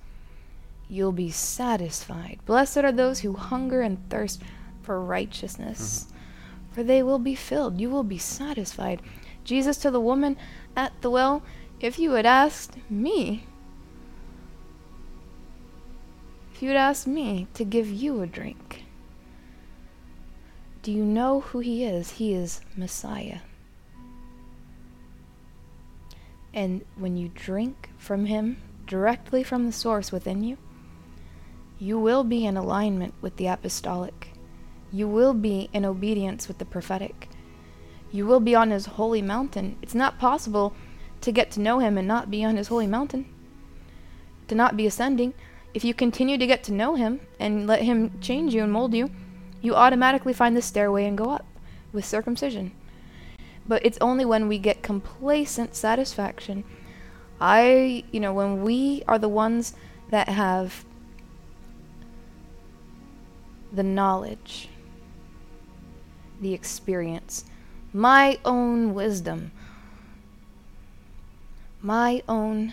you'll be satisfied. Blessed are those who hunger and thirst for righteousness, mm-hmm. for they will be filled. You will be satisfied. Jesus to the woman at the well, if you had asked me, if you'd asked me to give you a drink, do you know who he is? He is Messiah. And when you drink from Him directly from the source within you, you will be in alignment with the apostolic. You will be in obedience with the prophetic. You will be on His holy mountain. It's not possible to get to know Him and not be on His holy mountain, to not be ascending. If you continue to get to know Him and let Him change you and mold you, you automatically find the stairway and go up with circumcision. But it's only when we get complacent satisfaction. I, you know, when we are the ones that have the knowledge, the experience, my own wisdom, my own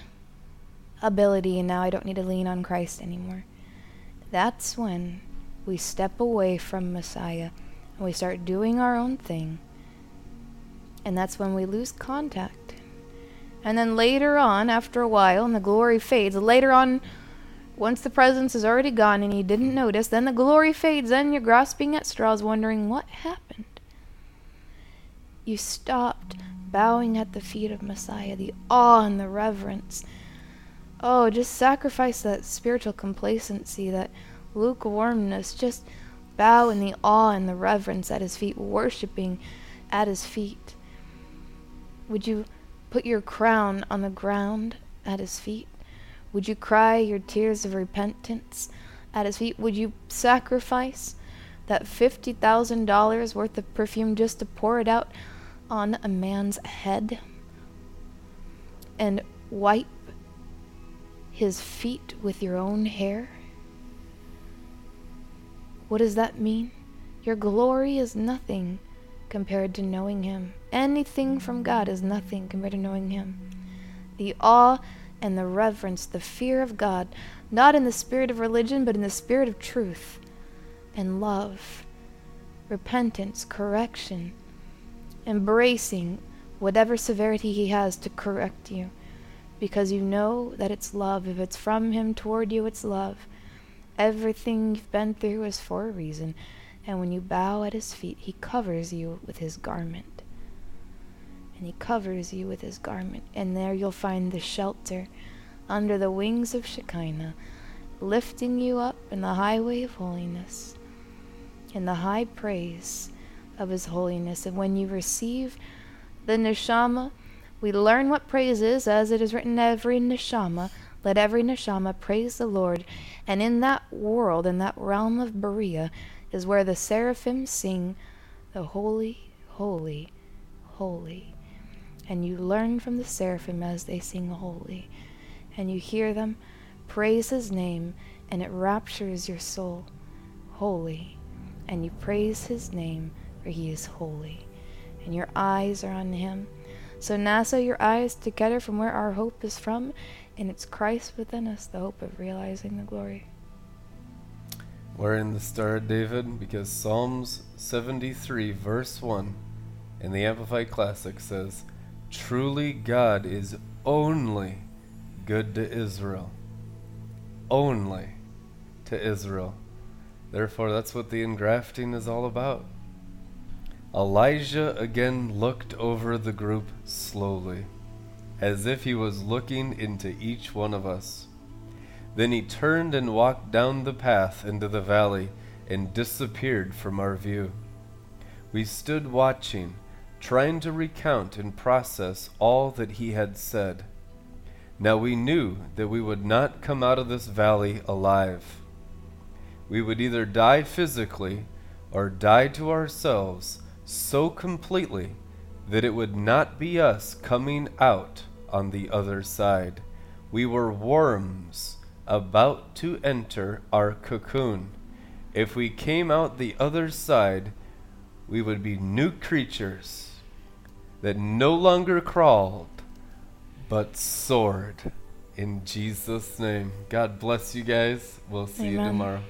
ability, and now I don't need to lean on Christ anymore. That's when we step away from Messiah and we start doing our own thing. And that's when we lose contact. And then later on, after a while, and the glory fades, later on, once the presence is already gone and you didn't notice, then the glory fades, then you're grasping at straws, wondering what happened. You stopped bowing at the feet of Messiah, the awe and the reverence. Oh, just sacrifice that spiritual complacency, that lukewarmness. Just bow in the awe and the reverence at his feet, worshiping at his feet. Would you put your crown on the ground at his feet? Would you cry your tears of repentance at his feet? Would you sacrifice that $50,000 worth of perfume just to pour it out on a man's head and wipe his feet with your own hair? What does that mean? Your glory is nothing compared to knowing Him. Anything from God is nothing compared to knowing Him. The awe and the reverence, the fear of God, not in the spirit of religion, but in the spirit of truth and love, repentance, correction, embracing whatever severity He has to correct you, because you know that it's love. If it's from Him toward you, it's love. Everything you've been through is for a reason, and when you bow at His feet, He covers you with His garment and he covers you with his garment, and there you'll find the shelter under the wings of Shekinah, lifting you up in the highway of holiness, in the high praise of his holiness. And when you receive the neshama, we learn what praise is, as it is written, every neshama, let every neshama praise the Lord. And in that world, in that realm of Beriah, is where the seraphim sing, the holy, holy, holy and you learn from the seraphim as they sing holy, and you hear them praise his name, and it raptures your soul. Holy, and you praise his name, for he is holy, and your eyes are on him. So now so your eyes together from where our hope is from, and it's Christ within us, the hope of realizing the glory. We're in the Star David because Psalms 73, verse 1 in the Amplified Classic says, Truly, God is only good to Israel. Only to Israel. Therefore, that's what the engrafting is all about. Elijah again looked over the group slowly, as if he was looking into each one of us. Then he turned and walked down the path into the valley and disappeared from our view. We stood watching trying to recount and process all that he had said. Now we knew that we would not come out of this valley alive. We would either die physically or die to ourselves so completely that it would not be us coming out on the other side. We were worms about to enter our cocoon. If we came out the other side, we would be new creatures that no longer crawled, but soared. In Jesus' name. God bless you guys. We'll see Amen. you tomorrow.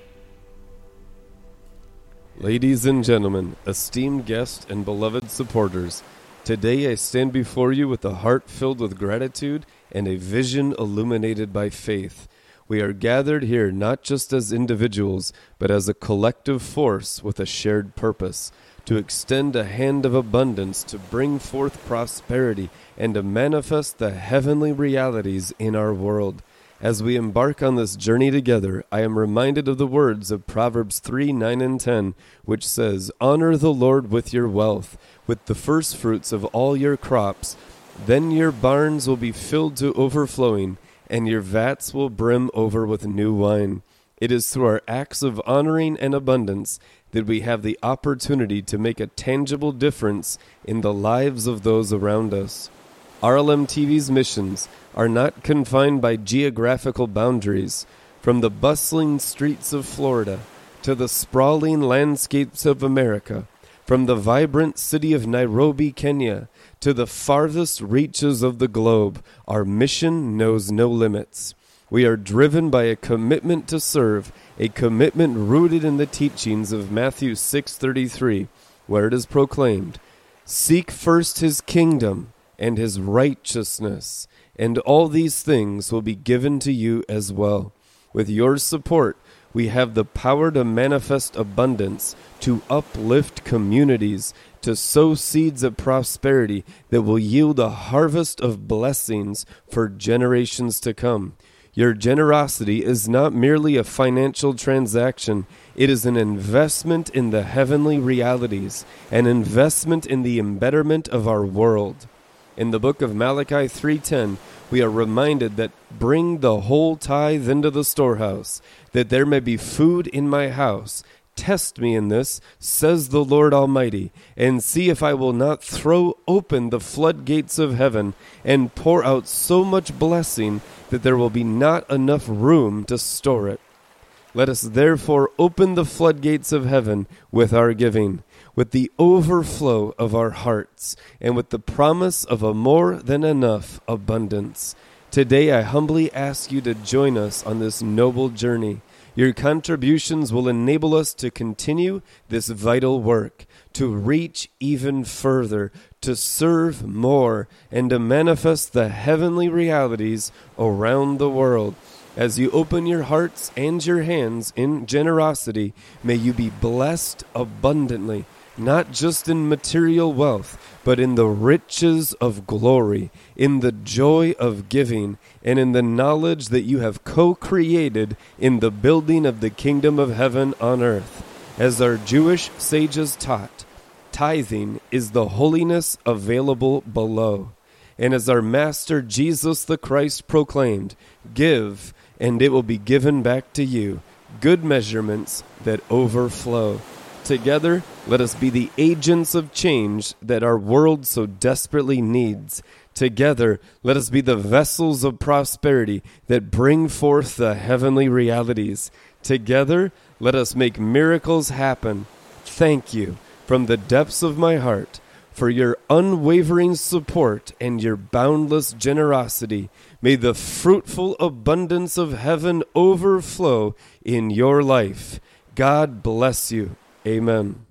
Ladies and gentlemen, esteemed guests and beloved supporters, today I stand before you with a heart filled with gratitude and a vision illuminated by faith. We are gathered here not just as individuals, but as a collective force with a shared purpose to extend a hand of abundance, to bring forth prosperity, and to manifest the heavenly realities in our world. As we embark on this journey together, I am reminded of the words of Proverbs 3 9 and 10, which says, Honor the Lord with your wealth, with the firstfruits of all your crops. Then your barns will be filled to overflowing, and your vats will brim over with new wine. It is through our acts of honoring and abundance that we have the opportunity to make a tangible difference in the lives of those around us. RLM TV's missions are not confined by geographical boundaries, from the bustling streets of Florida to the sprawling landscapes of America, from the vibrant city of Nairobi, Kenya, to the farthest reaches of the globe, our mission knows no limits. We are driven by a commitment to serve, a commitment rooted in the teachings of Matthew 6:33, where it is proclaimed, "Seek first his kingdom and his righteousness, and all these things will be given to you as well." With your support, we have the power to manifest abundance, to uplift communities, to sow seeds of prosperity that will yield a harvest of blessings for generations to come. Your generosity is not merely a financial transaction, it is an investment in the heavenly realities, an investment in the embetterment of our world. In the book of Malachi 3:10, we are reminded that bring the whole tithe into the storehouse, that there may be food in my house. Test me in this, says the Lord Almighty, and see if I will not throw open the floodgates of heaven and pour out so much blessing that there will be not enough room to store it. Let us therefore open the floodgates of heaven with our giving, with the overflow of our hearts, and with the promise of a more than enough abundance. Today I humbly ask you to join us on this noble journey. Your contributions will enable us to continue this vital work, to reach even further, to serve more, and to manifest the heavenly realities around the world. As you open your hearts and your hands in generosity, may you be blessed abundantly, not just in material wealth, but in the riches of glory, in the joy of giving, and in the knowledge that you have co created in the building of the kingdom of heaven on earth. As our Jewish sages taught, tithing is the holiness available below. And as our Master Jesus the Christ proclaimed, give, and it will be given back to you, good measurements that overflow. Together, let us be the agents of change that our world so desperately needs. Together, let us be the vessels of prosperity that bring forth the heavenly realities. Together, let us make miracles happen. Thank you from the depths of my heart for your unwavering support and your boundless generosity. May the fruitful abundance of heaven overflow in your life. God bless you. Amen.